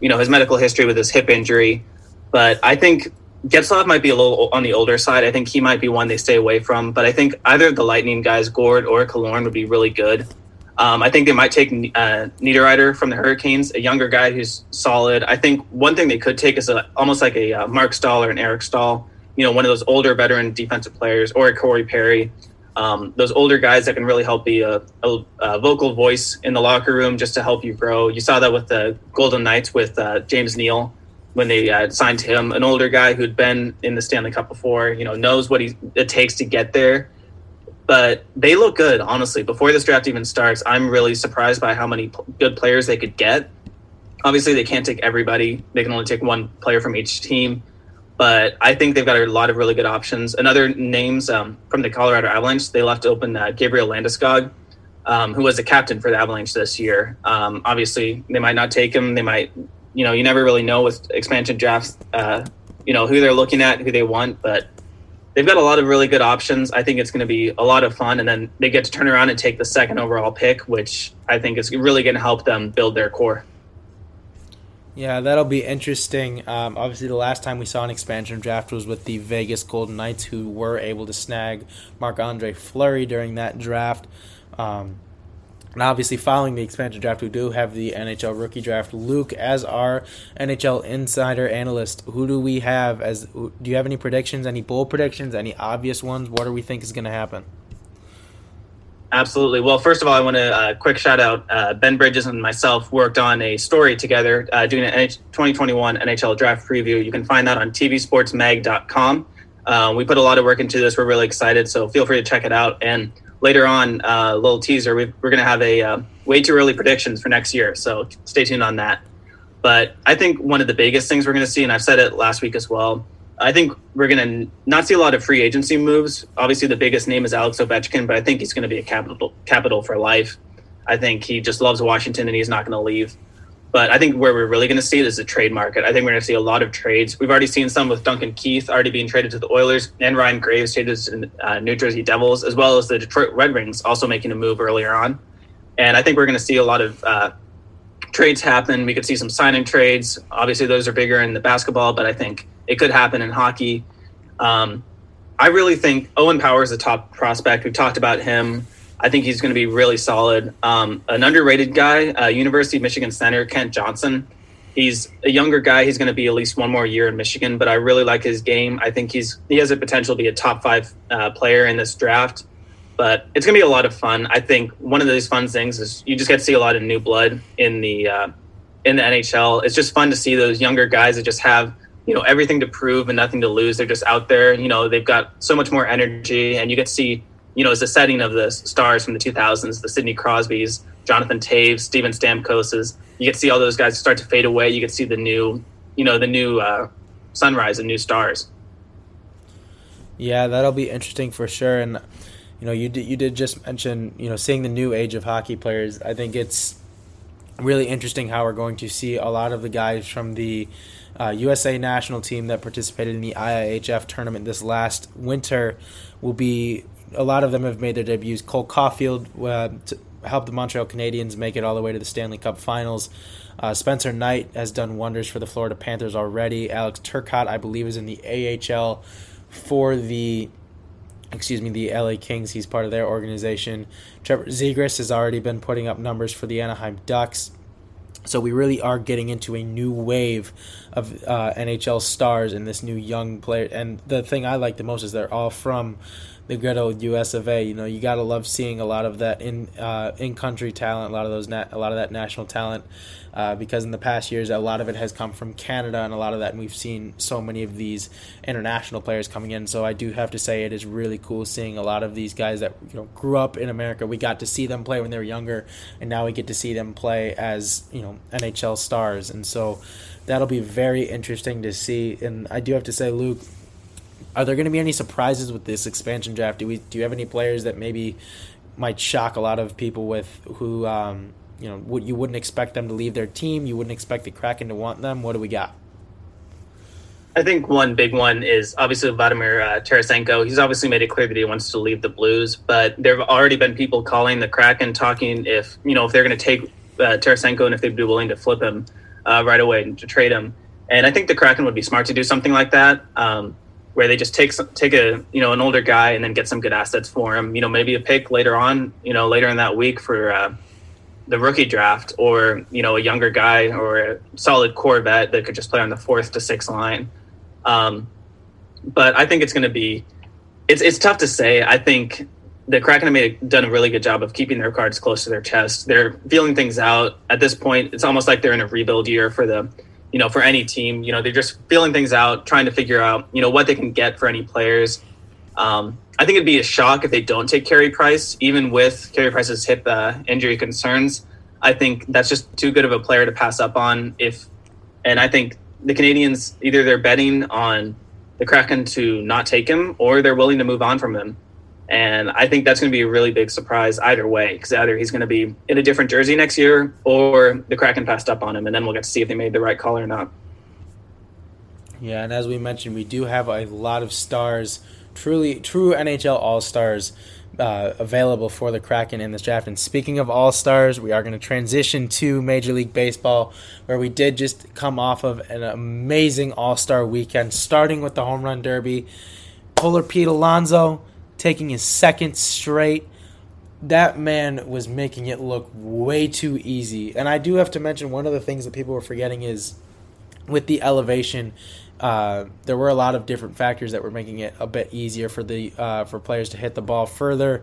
you know, his medical history with his hip injury. But I think Getzlaf might be a little on the older side. I think he might be one they stay away from. But I think either the Lightning guys, Gourde or Killorn, would be really good. Um, I think they might take uh, Niederreiter from the Hurricanes, a younger guy who's solid. I think one thing they could take is a, almost like a uh, Marc Staal or an Eric Staal, you know, one of those older veteran defensive players, or a Corey Perry. Um, those older guys that can really help be a, a, a, vocal voice in the locker room just to help you grow. You saw that with the Golden Knights with uh, James Neal when they uh, signed him, an older guy who'd been in the Stanley Cup before, you know, knows what he, it takes to get there but they look good, honestly. Before this draft even starts, I'm really surprised by how many p- good players they could get. Obviously, they can't take everybody; they can only take one player from each team. but I think they've got a lot of really good options. Another names um, from the Colorado Avalanche, they left open uh, Gabriel Landeskog, um, who was a captain for the Avalanche this year. Um, obviously, they might not take him. They might, you know, you never really know with expansion drafts, uh, you know, who they're looking at, who they want, but they've got a lot of really good options. I think it's going to be a lot of fun. And then they get to turn around and take the second overall pick, which I think is really going to help them build their core. Yeah, that'll be interesting. Um, obviously, the last time we saw an expansion draft was with the Vegas Golden Knights, who were able to snag Marc Andre Fleury during that draft. Um, and obviously, following the expansion draft, we do have the NHL rookie draft. Luke, as our NHL insider analyst, who do we have as? Do you have any predictions? Any bold predictions? Any obvious ones? What do we think is going to happen? Absolutely. Well, first of all, I want to uh, quick shout out uh, Ben Bridges and myself worked on a story together uh, doing an 2021 NHL draft preview. You can find that on tvsportsmag.com. Uh, we put a lot of work into this. We're really excited, so feel free to check it out. And later on, uh, a little teaser, we are going to have a uh, way too early predictions for next year, so stay tuned on that. But I think one of the biggest things we're going to see, and I've said it last week as well, I think we're going to not see a lot of free agency moves. Obviously, the biggest name is Alex Ovechkin, but I think he's going to be a capital capital for life. I think he just loves Washington and he's not going to leave. But I think where we're really going to see it is the trade market. I think we're going to see a lot of trades. We've already seen some with Duncan Keith already being traded to the Oilers and Ryan Graves traded to uh, New Jersey Devils, as well as the Detroit Red Wings also making a move earlier on. And I think we're going to see a lot of uh, trades happen. We could see some signing trades. Obviously, those are bigger in the basketball, but I think it could happen in hockey. Um, I really think Owen Power is a top prospect. We've talked about him. I think he's going to be really solid. Um, an underrated guy, uh, University of Michigan center Kent Johnson. He's a younger guy. He's going to be at least one more year in Michigan, but I really like his game. I think he's he has a potential to be a top five uh, player in this draft. But it's going to be a lot of fun. I think one of these fun things is you just get to see a lot of new blood in the uh, in the NHL. It's just fun to see those younger guys that just have you know everything to prove and nothing to lose. They're just out there. You know they've got so much more energy, and you get to see you know as the setting of the stars from the 2000s, the Sidney Crosbys, Jonathan Toews, Steven Stamkoses. You get to see all those guys start to fade away. You get to see the new you know the new uh, sunrise and new stars. Yeah, that'll be interesting for sure. And you know, you did, you did just mention you know seeing the new age of hockey players. I think it's really interesting how we're going to see a lot of the guys from the uh, USA national team that participated in the IIHF tournament this last winter will be. A lot of them have made their debuts. Cole Caufield uh, helped the Montreal Canadiens make it all the way to the Stanley Cup Finals. Uh, Spencer Knight has done wonders for the Florida Panthers already. Alex Turcotte, I believe, is in the AHL for the excuse me, the LA Kings. He's part of their organization. Trevor Zegras has already been putting up numbers for the Anaheim Ducks. So we really are getting into a new wave of uh, NHL stars and this new young player. And the thing I like the most is they're all from the good old U.S. of A. You know, you gotta love seeing a lot of that in uh, in country talent, a lot of those a lot of that national talent, uh, because in the past years a lot of it has come from Canada and a lot of that, and we've seen so many of these international players coming in. So I do have to say it is really cool seeing a lot of these guys that you know grew up in America. We got to see them play when they were younger, and now we get to see them play as you know NHL stars, and so that'll be very interesting to see. And I do have to say, Luke are there going to be any surprises with this expansion draft? Do we do you have any players that maybe might shock a lot of people with who um, you know would you wouldn't expect them to leave their team? You wouldn't expect the Kraken to want them. What do we got? I think one big one is obviously Vladimir uh, Tarasenko. He's obviously made it clear that he wants to leave the Blues, but there have already been people calling the Kraken, talking if you know if they're going to take uh, Tarasenko and if they'd be willing to flip him uh, right away and to trade him. And I think the Kraken would be smart to do something like that. Um, where they just take some, take a you know an older guy and then get some good assets for him. You know, maybe a pick later on, you know, later in that week for uh, the rookie draft, or you know, a younger guy or a solid Corvette that could just play on the fourth to sixth line. Um, but I think it's going to be it's it's tough to say. I think the Kraken have done a really good job of keeping their cards close to their chest. They're feeling things out at this point. It's almost like they're in a rebuild year for the you know, for any team. You know, they're just feeling things out, trying to figure out, you know, what they can get for any players. Um, I think it'd be a shock if they don't take Carey Price, even with Carey Price's hip uh, injury concerns. I think that's just too good of a player to pass up on. If, and I think the Canadiens either they're betting on the Kraken to not take him or they're willing to move on from him. And I think that's going to be a really big surprise either way, because either he's going to be in a different jersey next year or the Kraken passed up on him, and then we'll get to see if they made the right call or not. Yeah, and as we mentioned, we do have a lot of stars, truly true NHL All Stars, uh, available for the Kraken in this draft. And speaking of All Stars, we are going to transition to Major League Baseball, where we did just come off of an amazing All Star weekend, starting with the Home Run Derby. Polar Pete Alonso taking his second straight. That man was making it look way too easy. And I do have to mention one of the things that people were forgetting is with the elevation, uh, there were a lot of different factors that were making it a bit easier for the uh, for players to hit the ball further,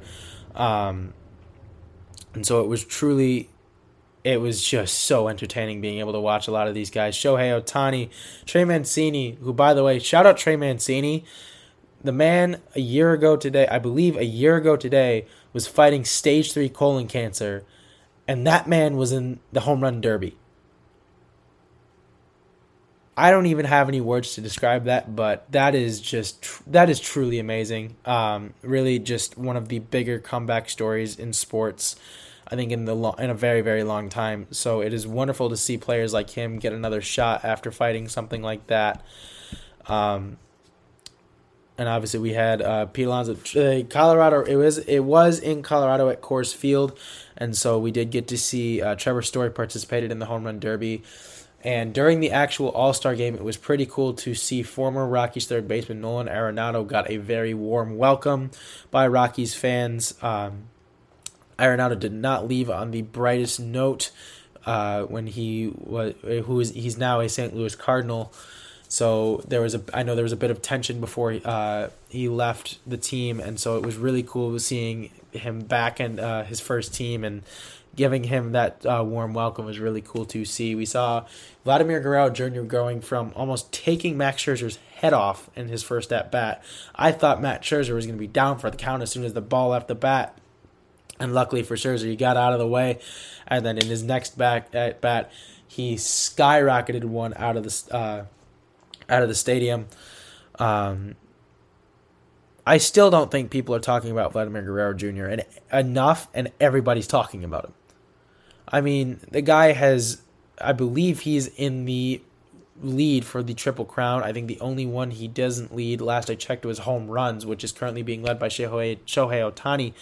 um, and so it was truly, it was just so entertaining being able to watch a lot of these guys. Shohei Ohtani, Trey Mancini, who by the way, shout out Trey Mancini the man a year ago today, I believe a year ago today, was fighting stage three colon cancer, and that man was in the home run derby. I don't even have any words to describe that, but that is just that is truly amazing. Um, really, just one of the bigger comeback stories in sports. I think in the lo- in a very very long time. So it is wonderful to see players like him get another shot after fighting something like that. Um, and obviously we had uh, Pete Alonso. Uh, Colorado. It was it was in Colorado at Coors Field, and so we did get to see uh, Trevor Story participated in the home run derby. And during the actual All Star game, it was pretty cool to see former Rockies third baseman Nolan Arenado got a very warm welcome by Rockies fans. Um, Arenado did not leave on the brightest note uh, when he was who is he's now a St. Louis Cardinal. So there was a I know there was a bit of tension before uh, he left the team, and so it was really cool seeing him back in uh, his first team and giving him that uh, warm welcome was really cool to see. We saw Vladimir Guerrero Jr. going from almost taking Max Scherzer's head off in his first at bat. I thought Matt Scherzer was going to be down for the count as soon as the ball left the bat, and luckily for Scherzer, he got out of the way, and then in his next back at bat, he skyrocketed one out of the uh, out of the stadium. Um, I still don't think people are talking about Vladimir Guerrero Jr. and enough, and everybody's talking about him. I mean, the guy has, I believe he's in the lead for the Triple Crown. I think the only one he doesn't lead, last I checked, was home runs, which is currently being led by Shohei, Shohei Ohtani.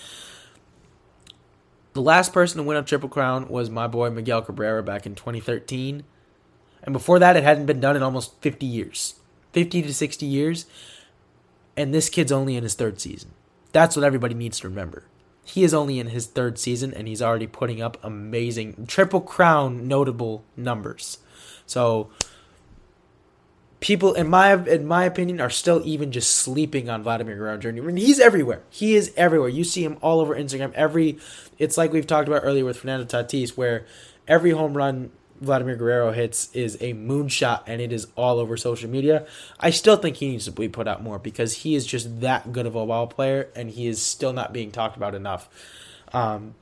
The last person to win a Triple Crown was my boy Miguel Cabrera back in 2013. And before that, it hadn't been done in almost 50 years 50 to 60 years. And this kid's only in his third season. That's what everybody needs to remember. He is only in his third season and he's already putting up amazing triple crown notable numbers. So people in my in my opinion are still even just sleeping on Vladimir Guerrero Jr. I mean, he's everywhere. He is everywhere. You see him all over Instagram. Every it's like we've talked about earlier with Fernando Tatis where every home run Vladimir Guerrero hits is a moonshot and it is all over social media. I still think he needs to be put out more because he is just that good of a ball player and he is still not being talked about enough. Um,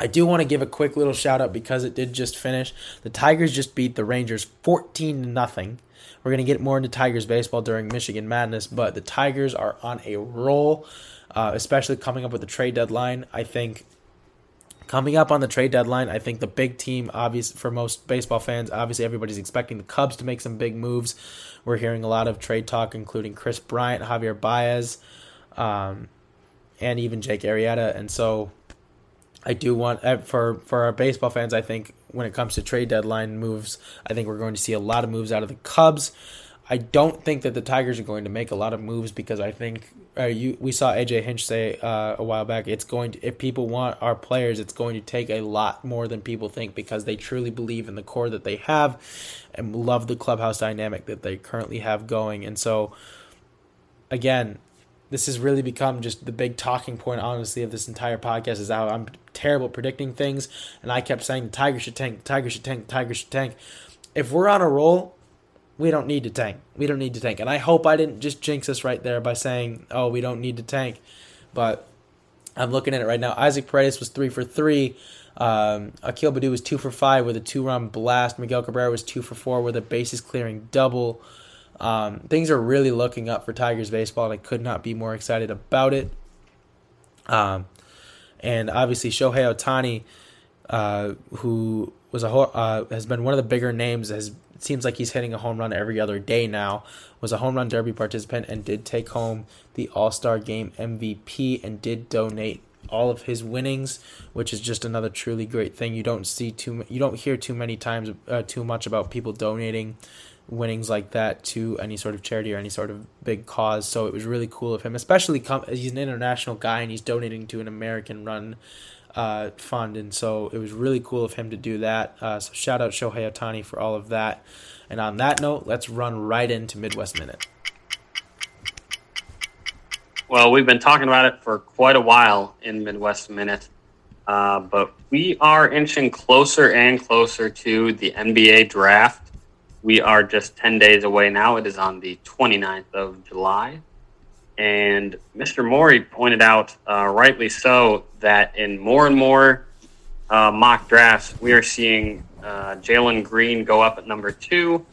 I do want to give a quick little shout out because it did just finish. The Tigers just beat the Rangers 14 to nothing. We're going to get more into Tigers baseball during Michigan Madness, but the Tigers are on a roll, uh, especially coming up with the trade deadline. I think Coming up on the trade deadline, I think the big team, obvious for most baseball fans, obviously everybody's expecting the Cubs to make some big moves. We're hearing a lot of trade talk, including Kris Bryant, Javier Baez, um, and even Jake Arrieta. And so, I do want uh, for for our baseball fans. I think when it comes to trade deadline moves, I think we're going to see a lot of moves out of the Cubs. I don't think that the Tigers are going to make a lot of moves because I think uh, you we saw AJ Hinch say uh, a while back. It's going to if people want our players, it's going to take a lot more than people think because they truly believe in the core that they have, and love the clubhouse dynamic that they currently have going. And so, again, this has really become just the big talking point, honestly, of this entire podcast is how I'm terrible predicting things, and I kept saying the Tigers should tank, the Tigers should tank, the Tigers should tank. If we're on a roll, we don't need to tank. We don't need to tank. And I hope I didn't just jinx us right there by saying, oh, we don't need to tank. But I'm looking at it right now. Isaac Paredes was three for three. Um, Akil Baddoo was two for five with a two run blast. Miguel Cabrera was two for four with a bases clearing double. Um, things are really looking up for Tigers baseball, and I could not be more excited about it. Um, and obviously Shohei Ohtani, uh, who was a uh, has been one of the bigger names. Has seems like he's hitting a home run every other day now. Was a home run derby participant and did take home the All Star Game MVP and did donate all of his winnings, which is just another truly great thing. You don't see too you don't hear too many times uh, too much about people donating winnings like that to any sort of charity or any sort of big cause. So it was really cool of him, especially he's an international guy and he's donating to an American run uh, fund, and so it was really cool of him to do that. Uh, so shout out Shohei Ohtani for all of that. And on that note, let's run right into Midwest Minute. Well, we've been talking about it for quite a while in Midwest Minute, uh, but we are inching closer and closer to the NBA draft. We are just 10 days away now. It is on the 29th of July. And Mr. Morey pointed out, uh, rightly so, that in more and more uh, mock drafts, we are seeing uh, Jalen Green go up at number two.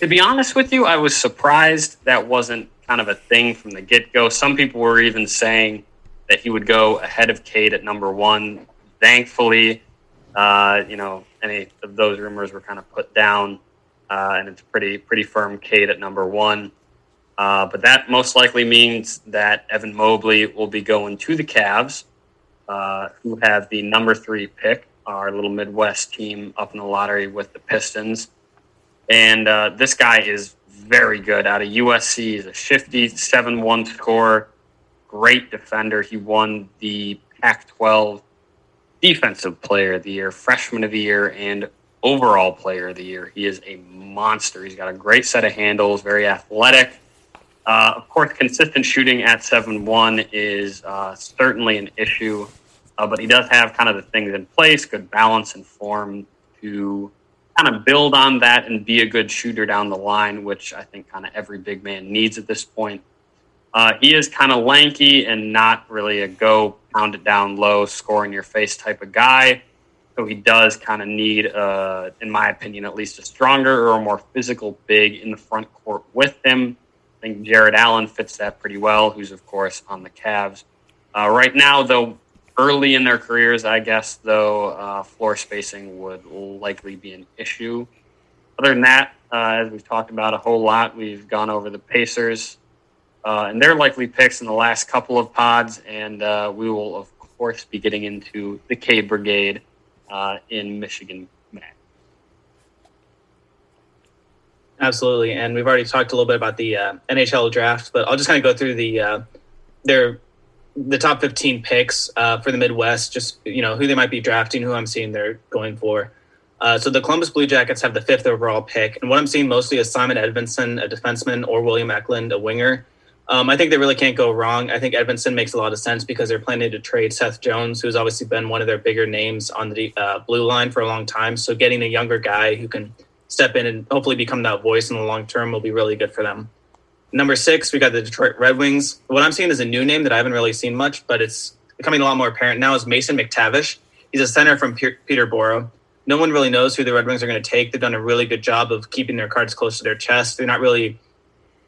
To be honest with you, I was surprised that wasn't kind of a thing from the get go. Some people were even saying that he would go ahead of Cade at number one. Thankfully, uh, you know, any of those rumors were kind of put down, uh, and it's pretty pretty firm Cade at number one. Uh, but that most likely means that Evan Mobley will be going to the Cavs, uh, who have the number three pick, our little Midwest team up in the lottery with the Pistons. And uh, this guy is very good out of USC. He's a shifty 7 1 scorer, great defender. He won the Pac 12 Defensive Player of the Year, Freshman of the Year, and Overall Player of the Year. He is a monster. He's got a great set of handles, very athletic uh, of course, consistent shooting at 7 1 is uh, certainly an issue, uh, but he does have kind of the things in place, good balance and form to kind of build on that and be a good shooter down the line, which I think kind of every big man needs at this point. Uh, he is kind of lanky and not really a go pound it down low, score in your face type of guy. So he does kind of need, uh, in my opinion, at least a stronger or a more physical big in the front court with him. I think Jarrett Allen fits that pretty well, who's, of course, on the Cavs. Uh, right now, though, early in their careers, I guess, though, uh, floor spacing would likely be an issue. Other than that, uh, as we've talked about a whole lot, we've gone over the Pacers uh, and their likely picks in the last couple of pods, and uh, we will, of course, be getting into the Cade Brigade uh, in Michigan Absolutely, and we've already talked a little bit about the uh, NHL draft, but I'll just kind of go through the uh, their the top 15 picks uh, for the Midwest, just you know who they might be drafting, who I'm seeing they're going for. Uh, so the Columbus Blue Jackets have the fifth overall pick, and what I'm seeing mostly is Simon Edvinsson, a defenseman, or William Eklund, a winger. Um, I think they really can't go wrong. I think Edvinsson makes a lot of sense because they're planning to trade Seth Jones, who's obviously been one of their bigger names on the uh, blue line for a long time. So getting a younger guy who can step in and hopefully become that voice in the long term will be really good for them. Number six, we got the Detroit Red Wings. What I'm seeing is a new name that I haven't really seen much, but it's becoming a lot more apparent now is Mason McTavish. He's a center from Peterborough. No one really knows who the Red Wings are going to take. They've done a really good job of keeping their cards close to their chest. They're not really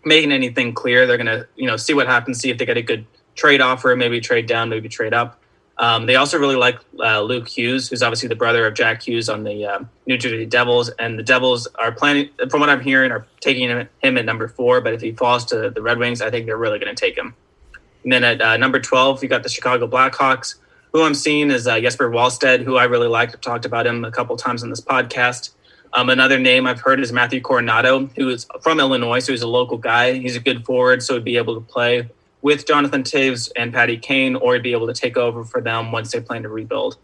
making anything clear. They're going to, you know, see what happens, see if they get a good trade offer, maybe trade down, maybe trade up. Um, they also really like uh, Luke Hughes, who's obviously the brother of Jack Hughes on the uh, New Jersey Devils. And the Devils are planning, from what I'm hearing, are taking him, him at number four. But if he falls to the Red Wings, I think they're really going to take him. And then at uh, number 12, you got the Chicago Blackhawks. Who I'm seeing is uh, Jesper Wallstedt, who I really like. I've talked about him a couple times on this podcast. Um, another name I've heard is Matthew Coronato, who is from Illinois, so he's a local guy. He's a good forward, so he'd be able to play with Jonathan Toews and Patty Kane, or be able to take over for them once they plan to rebuild.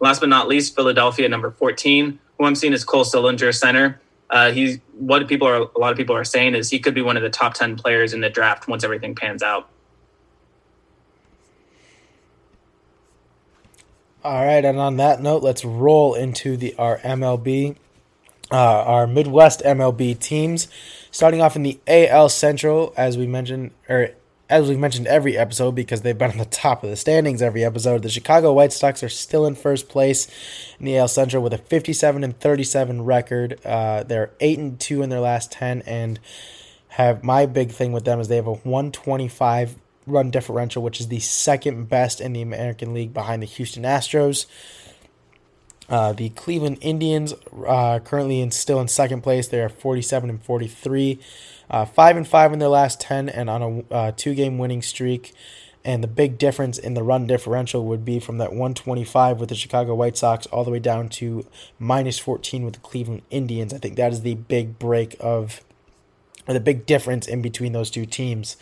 Last but not least, Philadelphia number 14, who I'm seeing is Cole Sillinger, center. Uh, he's what people are a lot of people are saying is he could be one of the top 10 players in the draft once everything pans out. All right, and on that note, let's roll into the our MLB, uh, our Midwest MLB teams. Starting off in the AL Central, as we mentioned, or as we've mentioned every episode because they've been on the top of the standings every episode, the Chicago White Sox are still in first place in the AL Central with a 57 and 37 record. Uh, they're eight and two in their last ten, and have my big thing with them is they have a 125 run differential, which is the second best in the American League behind the Houston Astros. Uh, the Cleveland Indians uh, currently in, still in second place. They are 47 and 43, uh, five and five in their last 10, and on a uh, two-game winning streak. And the big difference in the run differential would be from that 125 with the Chicago White Sox all the way down to minus 14 with the Cleveland Indians. I think that is the big break of, or the big difference in between those two teams.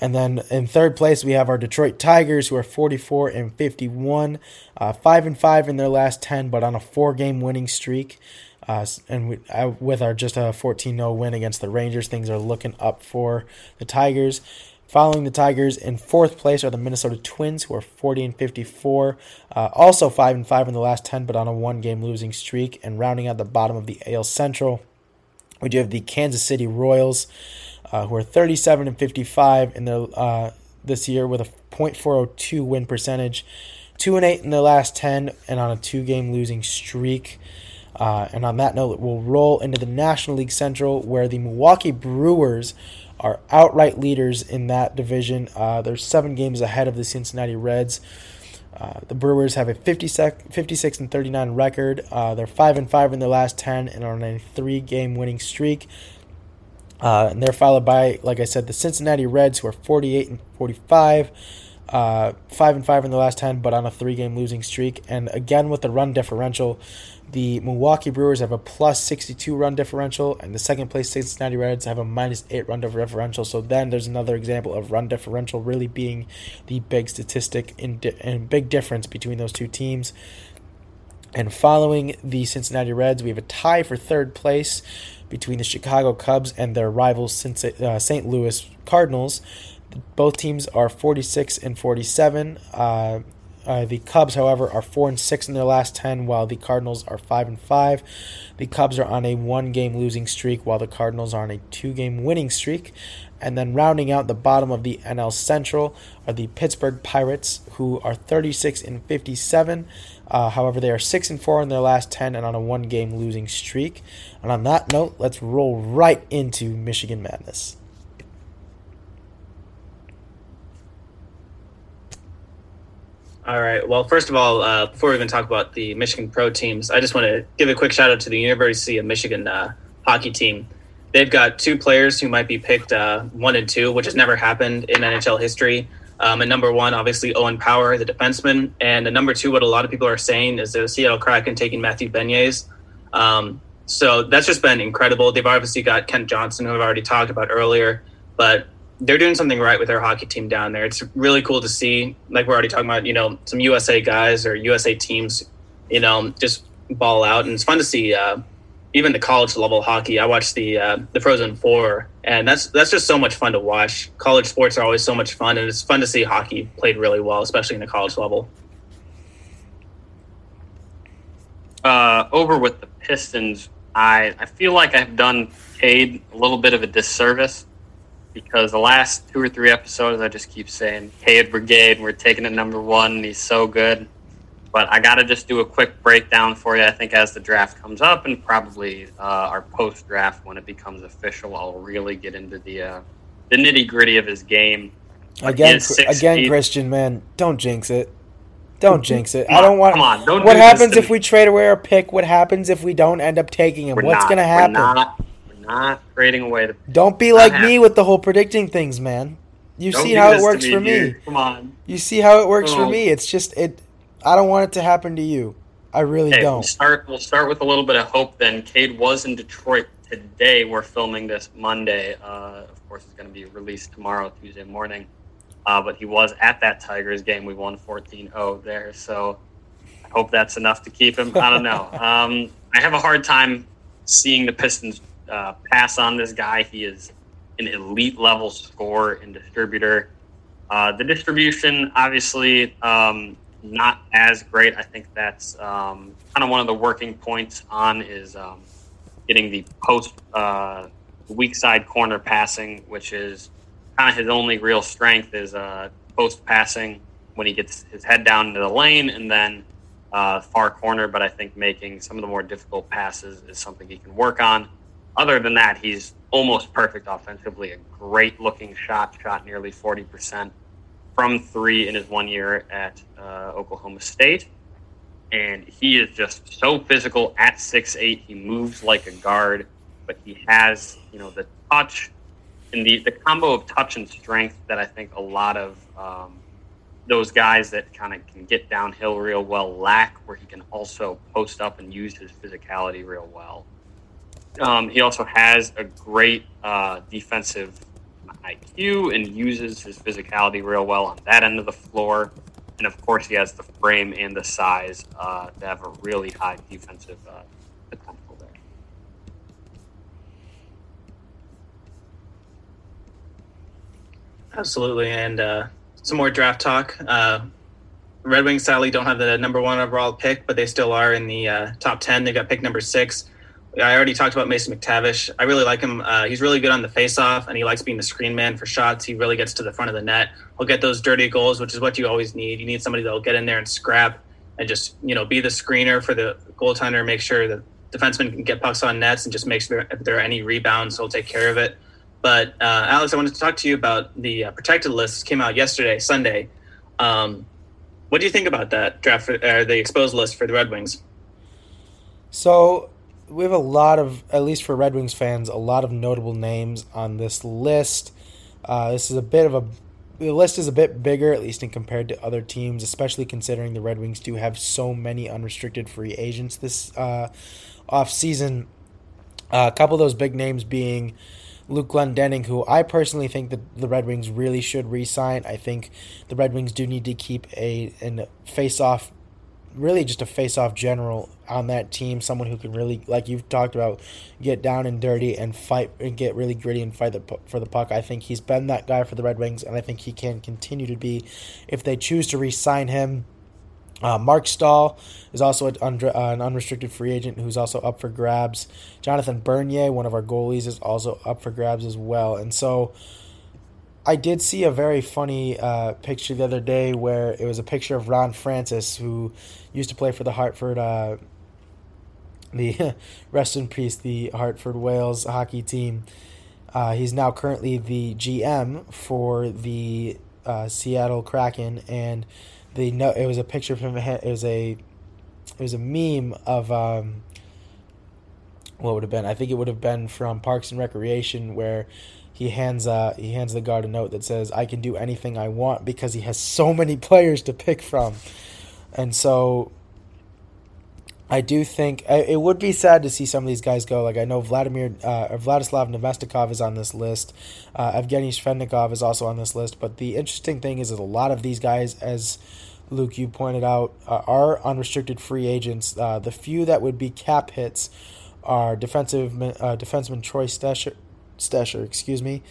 And then in third place, we have our Detroit Tigers, who are 44 and 51, uh, 5 and 5 in their last 10, but on a four game winning streak. Uh, and we, uh, with our just a 14 0 win against the Rangers, things are looking up for the Tigers. Following the Tigers in fourth place are the Minnesota Twins, who are 40 and 54, uh, also 5 and 5 in the last 10, but on a one game losing streak. And rounding out the bottom of the AL Central, we do have the Kansas City Royals uh, who are 37 and 55 in their uh, this year with a .402 win percentage, two and eight in the last 10, and on a two-game losing streak. Uh, and on that note, we'll roll into the National League Central, where the Milwaukee Brewers are outright leaders in that division. Uh, they're seven games ahead of the Cincinnati Reds. Uh, the Brewers have a 56, 56 and 39 record. Uh, they're 5 and 5 in their last 10 and on a three game winning streak. Uh, and they're followed by, like I said, the Cincinnati Reds, who are 48 and 45, uh, five and five in the last 10, but on a three-game losing streak. And again, with the run differential, the Milwaukee Brewers have a plus 62 run differential, and the second place Cincinnati Reds have a minus eight run differential. So then there's another example of run differential really being the big statistic and big difference between those two teams. And following the Cincinnati Reds, we have a tie for third place between the Chicago Cubs and their rivals St. Uh, Louis Cardinals. Both teams are 46 and 47. Uh, uh, the Cubs, however, are four and six in their last ten, while the Cardinals are five and five. The Cubs are on a one-game losing streak, while the Cardinals are on a two-game winning streak. And then rounding out the bottom of the NL Central are the Pittsburgh Pirates, who are 36 and 57. Uh, however, they are six and four in their last ten and on a one-game losing streak. And on that note, let's roll right into Michigan Madness. All right. Well, first of all, uh, before we even talk about the Michigan pro teams, I just want to give a quick shout out to the University of Michigan uh, hockey team. They've got two players who might be picked uh, one and two, which has never happened in NHL history. Um, and number one, obviously Owen Power, the defenseman, and the number two, what a lot of people are saying is the Seattle Kraken taking Matthew Beniers. Um, so that's just been incredible. They've obviously got Kent Johnson, who I've already talked about earlier, but they're doing something right with their hockey team down there. It's really cool to see. Like we're already talking about, you know, some USA guys or USA teams, you know, just ball out, and it's fun to see. Uh, even the college level hockey. I watched the uh, the Frozen Four, and that's that's just so much fun to watch. College sports are always so much fun, and it's fun to see hockey played really well, especially in the college level. Uh, over with the Pistons, I I feel like I've done Cade a little bit of a disservice because the last two or three episodes I just keep saying Cade Brigade, we're taking it number one. He's so good. But I got to just do a quick breakdown for you. I think as the draft comes up, and probably uh, our post draft when it becomes official, I'll really get into the uh, the nitty gritty of his game. Again, again, feet. Christian, man, don't jinx it. Don't jinx it. Come I don't want. Come on, don't what happens if me. we trade away our pick? What happens if we don't end up taking him? We're What's going to happen? Not, trading away the. Don't be like me with the whole predicting things, man. You see how it works me, for me. Come on. You see how it works oh. for me. It's just it I don't want it to happen to you. I really okay, don't. We'll start. We'll start with a little bit of hope. Then Cade was in Detroit today. We're filming this Monday. Uh, of course, it's going to be released tomorrow, Tuesday morning. Uh, but he was at that Tigers game. We won 14-0 there. So I hope that's enough to keep him. I don't know. um, I have a hard time seeing the Pistons uh, pass on this guy. He is an elite level scorer and distributor. Uh, the distribution, obviously, um, not as great. I think that's um, kind of one of the working points on is um, getting the post uh, weak side corner passing, which is kind of his only real strength is uh, post passing when he gets his head down into the lane and then uh, far corner. But I think making some of the more difficult passes is something he can work on. Other than that, he's almost perfect offensively. A great looking shot, shot nearly 40% from three in his one year at uh, Oklahoma State. And he is just so physical at six eight. He moves like a guard, but he has, you know, the touch and the, the combo of touch and strength that I think a lot of um, those guys that kind of can get downhill real well lack, where he can also post up and use his physicality real well. Um, he also has a great uh, defensive IQ and uses his physicality real well on that end of the floor. And of course, he has the frame and the size uh, to have a really high defensive uh, potential there. Absolutely, and uh, some more draft talk. Uh, Red Wings sadly don't have the number one overall pick, but they still are in the uh, top ten. They got pick number six. I already talked about Mason McTavish. I really like him. Uh, he's really good on the faceoff, and he likes being the screen man for shots. He really gets to the front of the net. He'll get those dirty goals, which is what you always need. You need somebody that'll get in there and scrap and just you know be the screener for the goaltender, make sure that defenseman can get pucks on nets, and just make sure if there are any rebounds, he'll take care of it. But uh, Alex, I wanted to talk to you about the uh, protected list. Came out yesterday, Sunday. Um, what do you think about that draft, for, uh, the exposed list for the Red Wings? So we have a lot of, at least for Red Wings fans, a lot of notable names on this list. Uh, this is a bit of a the list is a bit bigger, at least in compared to other teams, especially considering the Red Wings do have so many unrestricted free agents this uh, off season. Uh, a couple of those big names being Luke Glendening, who I personally think that the Red Wings really should re-sign. I think the Red Wings do need to keep a an face-off really just a face-off general on that team, someone who can really, like you've talked about, get down and dirty and fight and get really gritty and fight the, for the puck. I think he's been that guy for the Red Wings, and I think he can continue to be if they choose to re-sign him. Uh, Marc Staal is also an, uh, an, unrestricted free agent who's also up for grabs. Jonathan Bernier, one of our goalies, is also up for grabs as well. And so I did see a very funny uh, picture the other day where it was a picture of Ron Francis, who used to play for the Hartford, uh, the rest in peace, the Hartford Wales hockey team. Uh, he's now currently the GM for the uh, Seattle Kraken, and the no, it was a picture him. It was a it was a meme of um, what would have been. I think it would have been from Parks and Recreation where he hands uh he hands the guard a note that says I can do anything I want because he has so many players to pick from. And so I do think it would be sad to see some of these guys go. Like I know Vladimir uh, Vladislav Namestnikov is on this list, uh, Evgeny Svechnikov is also on this list. But the interesting thing is that a lot of these guys, as Luke you pointed out, uh, are unrestricted free agents. Uh, the few that would be cap hits are defensive uh, defenseman Troy Stecher, excuse me,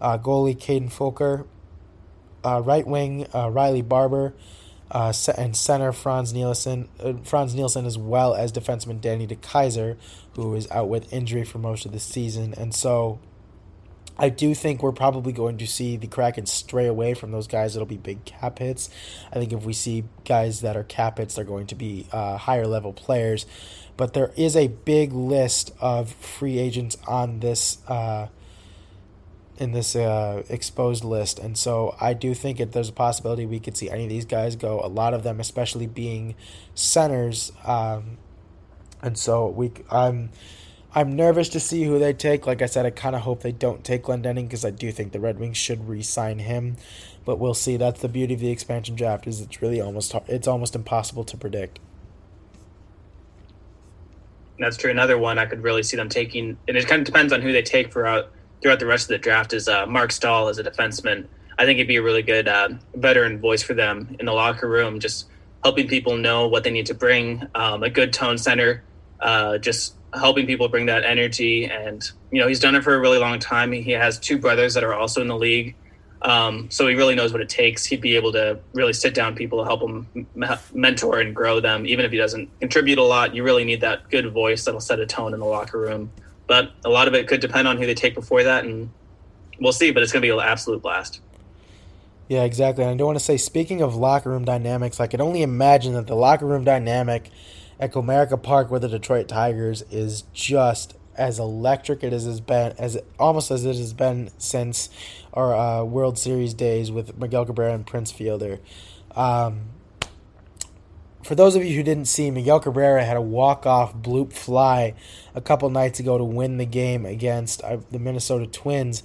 uh, goalie Kaden Fulcher, right wing Riley Barber uh, and center Franz Nielsen, uh, Frans Nielsen, as well as defenseman Danny DeKeyser, who is out with injury for most of the season. And so I do think we're probably going to see the Kraken stray away from those guys that'll be big cap hits. I think if we see guys that are cap hits, they're going to be uh, higher level players. But there is a big list of free agents on this uh, in this uh, exposed list, and so I do think that there's a possibility we could see any of these guys go. A lot of them, especially being centers, um, and so we I'm I'm nervous to see who they take. Like I said, I kind of hope they don't take Glendening because I do think the Red Wings should re-sign him, but we'll see. That's the beauty of the expansion draft is it's really almost it's almost impossible to predict. That's true. Another one I could really see them taking, and it kind of depends on who they take for throughout throughout the rest of the draft is uh, Marc Staal as a defenseman. I think he'd be a really good uh, veteran voice for them in the locker room, just helping people know what they need to bring, um, a good tone center, uh, just helping people bring that energy. And, you know, he's done it for a really long time. He has two brothers that are also in the league. Um, so he really knows what it takes. He'd be able to really sit down people to help him mentor and grow them. Even if he doesn't contribute a lot, you really need that good voice that'll set a tone in the locker room but a lot of it could depend on who they take before that, and we'll see. But it's going to be an absolute blast. Yeah, exactly. And I don't want to say, speaking of locker room dynamics, I can only imagine that the locker room dynamic at Comerica Park with the Detroit Tigers is just as electric it has been as almost as it has been since our uh, World Series days with Miguel Cabrera and Prince Fielder. Um, for those of you who didn't see, Miguel Cabrera had a walk-off bloop fly a couple nights ago to win the game against uh, the Minnesota Twins.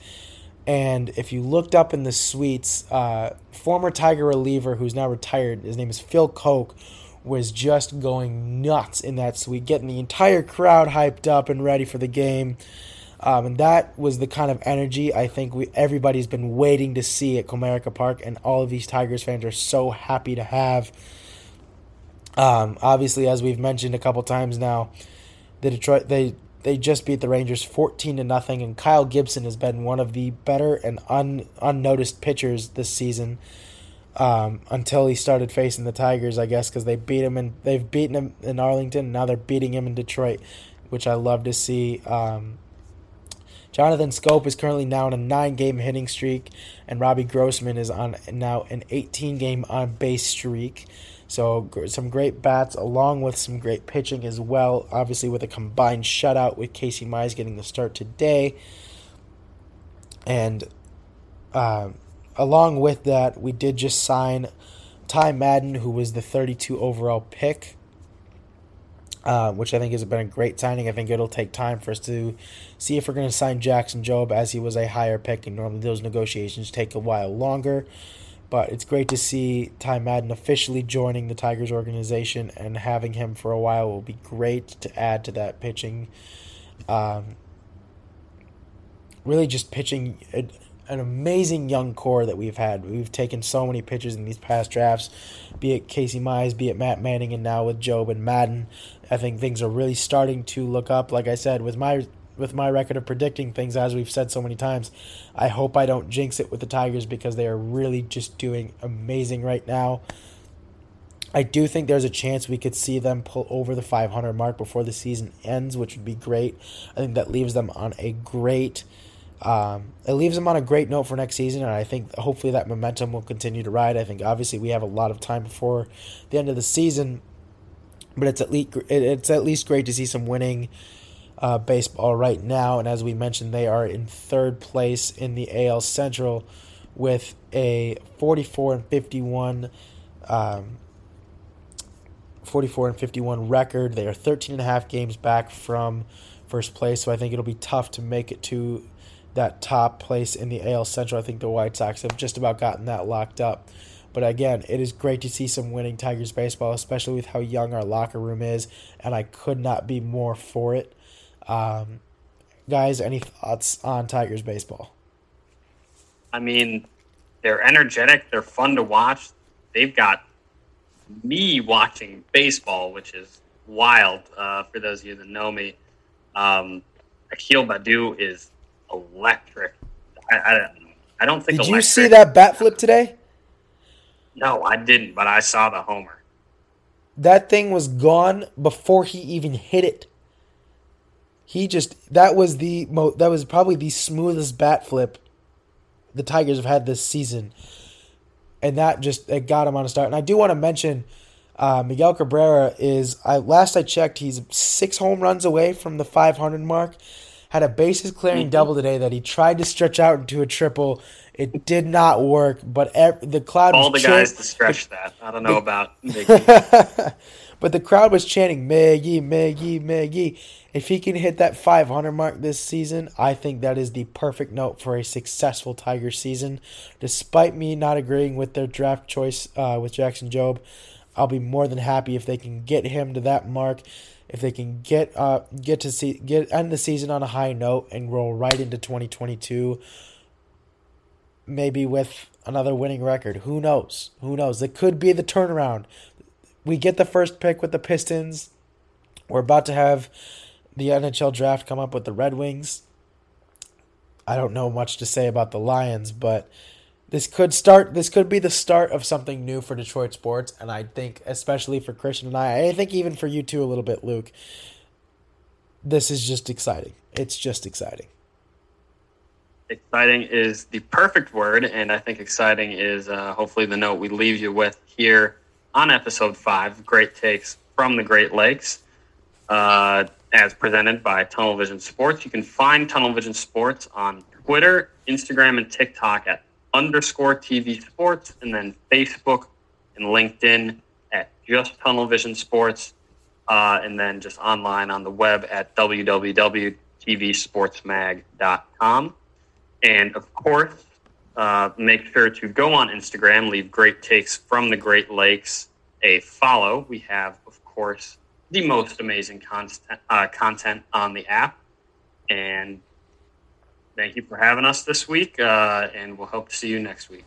And if you looked up in the suites, uh, former Tiger reliever who's now retired, his name is Phil Coke, was just going nuts in that suite, getting the entire crowd hyped up and ready for the game. Um, and that was the kind of energy I think we everybody's been waiting to see at Comerica Park, and all of these Tigers fans are so happy to have. Um, obviously, as we've mentioned a couple times now, the Detroit they they just beat the Rangers fourteen to nothing, and Kyle Gibson has been one of the better and un, unnoticed pitchers this season. Um, until he started facing the Tigers, I guess, because they beat him and they've beaten him in Arlington. And now they're beating him in Detroit, which I love to see. Um, Jonathan Schoop is currently now on a nine-game hitting streak, and Robbie Grossman is on now an 18-game on base streak. So some great bats along with some great pitching as well. Obviously with a combined shutout with Casey Mize getting the start today, and uh, along with that, we did just sign Ty Madden, who was the 32 overall pick uh, which I think has been a great signing. I think it'll take time for us to see if we're going to sign Jackson Jobe as he was a higher pick, and normally those negotiations take a while longer. But it's great to see Ty Madden officially joining the Tigers organization, and having him for a while will be great to add to that pitching. Um, really, just pitching an amazing young core that we've had. We've taken so many pitchers in these past drafts, be it Casey Mize, be it Matt Manning, and now with Jobe and Madden. I think things are really starting to look up. Like I said, with my with my record of predicting things, as we've said so many times, I hope I don't jinx it with the Tigers because they are really just doing amazing right now. I do think there's a chance we could see them pull over the 500 mark before the season ends, which would be great. I think that leaves them on a great um, it leaves them on a great note for next season, and I think hopefully that momentum will continue to ride. I think obviously we have a lot of time before the end of the season, but it's at least it's at least great to see some winning uh, baseball right now. And as we mentioned, they are in third place in the AL Central with a 44 and 51. Um, 44 and 51 record. They are 13 and a half games back from first place, so I think it'll be tough to make it to that top place in the AL Central. I think the White Sox have just about gotten that locked up. But again, it is great to see some winning Tigers baseball, especially with how young our locker room is, and I could not be more for it. Um, guys, any thoughts on Tigers baseball? I mean, they're energetic, they're fun to watch. They've got me watching baseball, which is wild uh, for those of you that know me. Um, Akil Baddoo is electric. I, I, I don't think. Did electric. you see that bat flip today? No, I didn't, but I saw the homer. That thing was gone before he even hit it. He just that was the mo that was probably the smoothest bat flip the Tigers have had this season, and that just it got him on a start. And I do want to mention. Uh, Miguel Cabrera is I last I checked he's six home runs away from the 500 mark had a bases clearing mm-hmm. double today that he tried to stretch out into a triple. It did not work, but the crowd all the guys to stretch that. I don't know about. but the crowd was chanting Miggy, Miggy, Miggy. If he can hit that 500 mark this season, I think that is the perfect note for a successful Tiger season. Despite me not agreeing with their draft choice uh, with Jackson Jobe, I'll be more than happy if they can get him to that mark. If they can get uh get to see get end the season on a high note and roll right into 2022 maybe with another winning record. Who knows? Who knows? It could be the turnaround we get the first pick with the pistons. We're about to have the NHL draft come up with the Red Wings. I don't know much to say about the Lions but this could start this could be the start of something new for Detroit sports and I think especially for Christian and I I think even for you too a little bit Luke this is just exciting. It's just exciting. Exciting is the perfect word and I think exciting is uh, hopefully the note we leave you with here on episode 5 great takes from the Great Lakes uh, as presented by Tunnel Vision Sports. You can find Tunnel Vision Sports on Twitter, Instagram, and TikTok at underscore TV Sports, and then Facebook and LinkedIn at just Tunnel Vision Sports, uh, and then just online on the web at www.tvsportsmag.com. And of course, uh, make sure to go on Instagram, leave great takes from the Great Lakes a follow. We have, of course, the most amazing content, uh, content on the app. And thank you for having us this week, uh, and we'll hope to see you next week.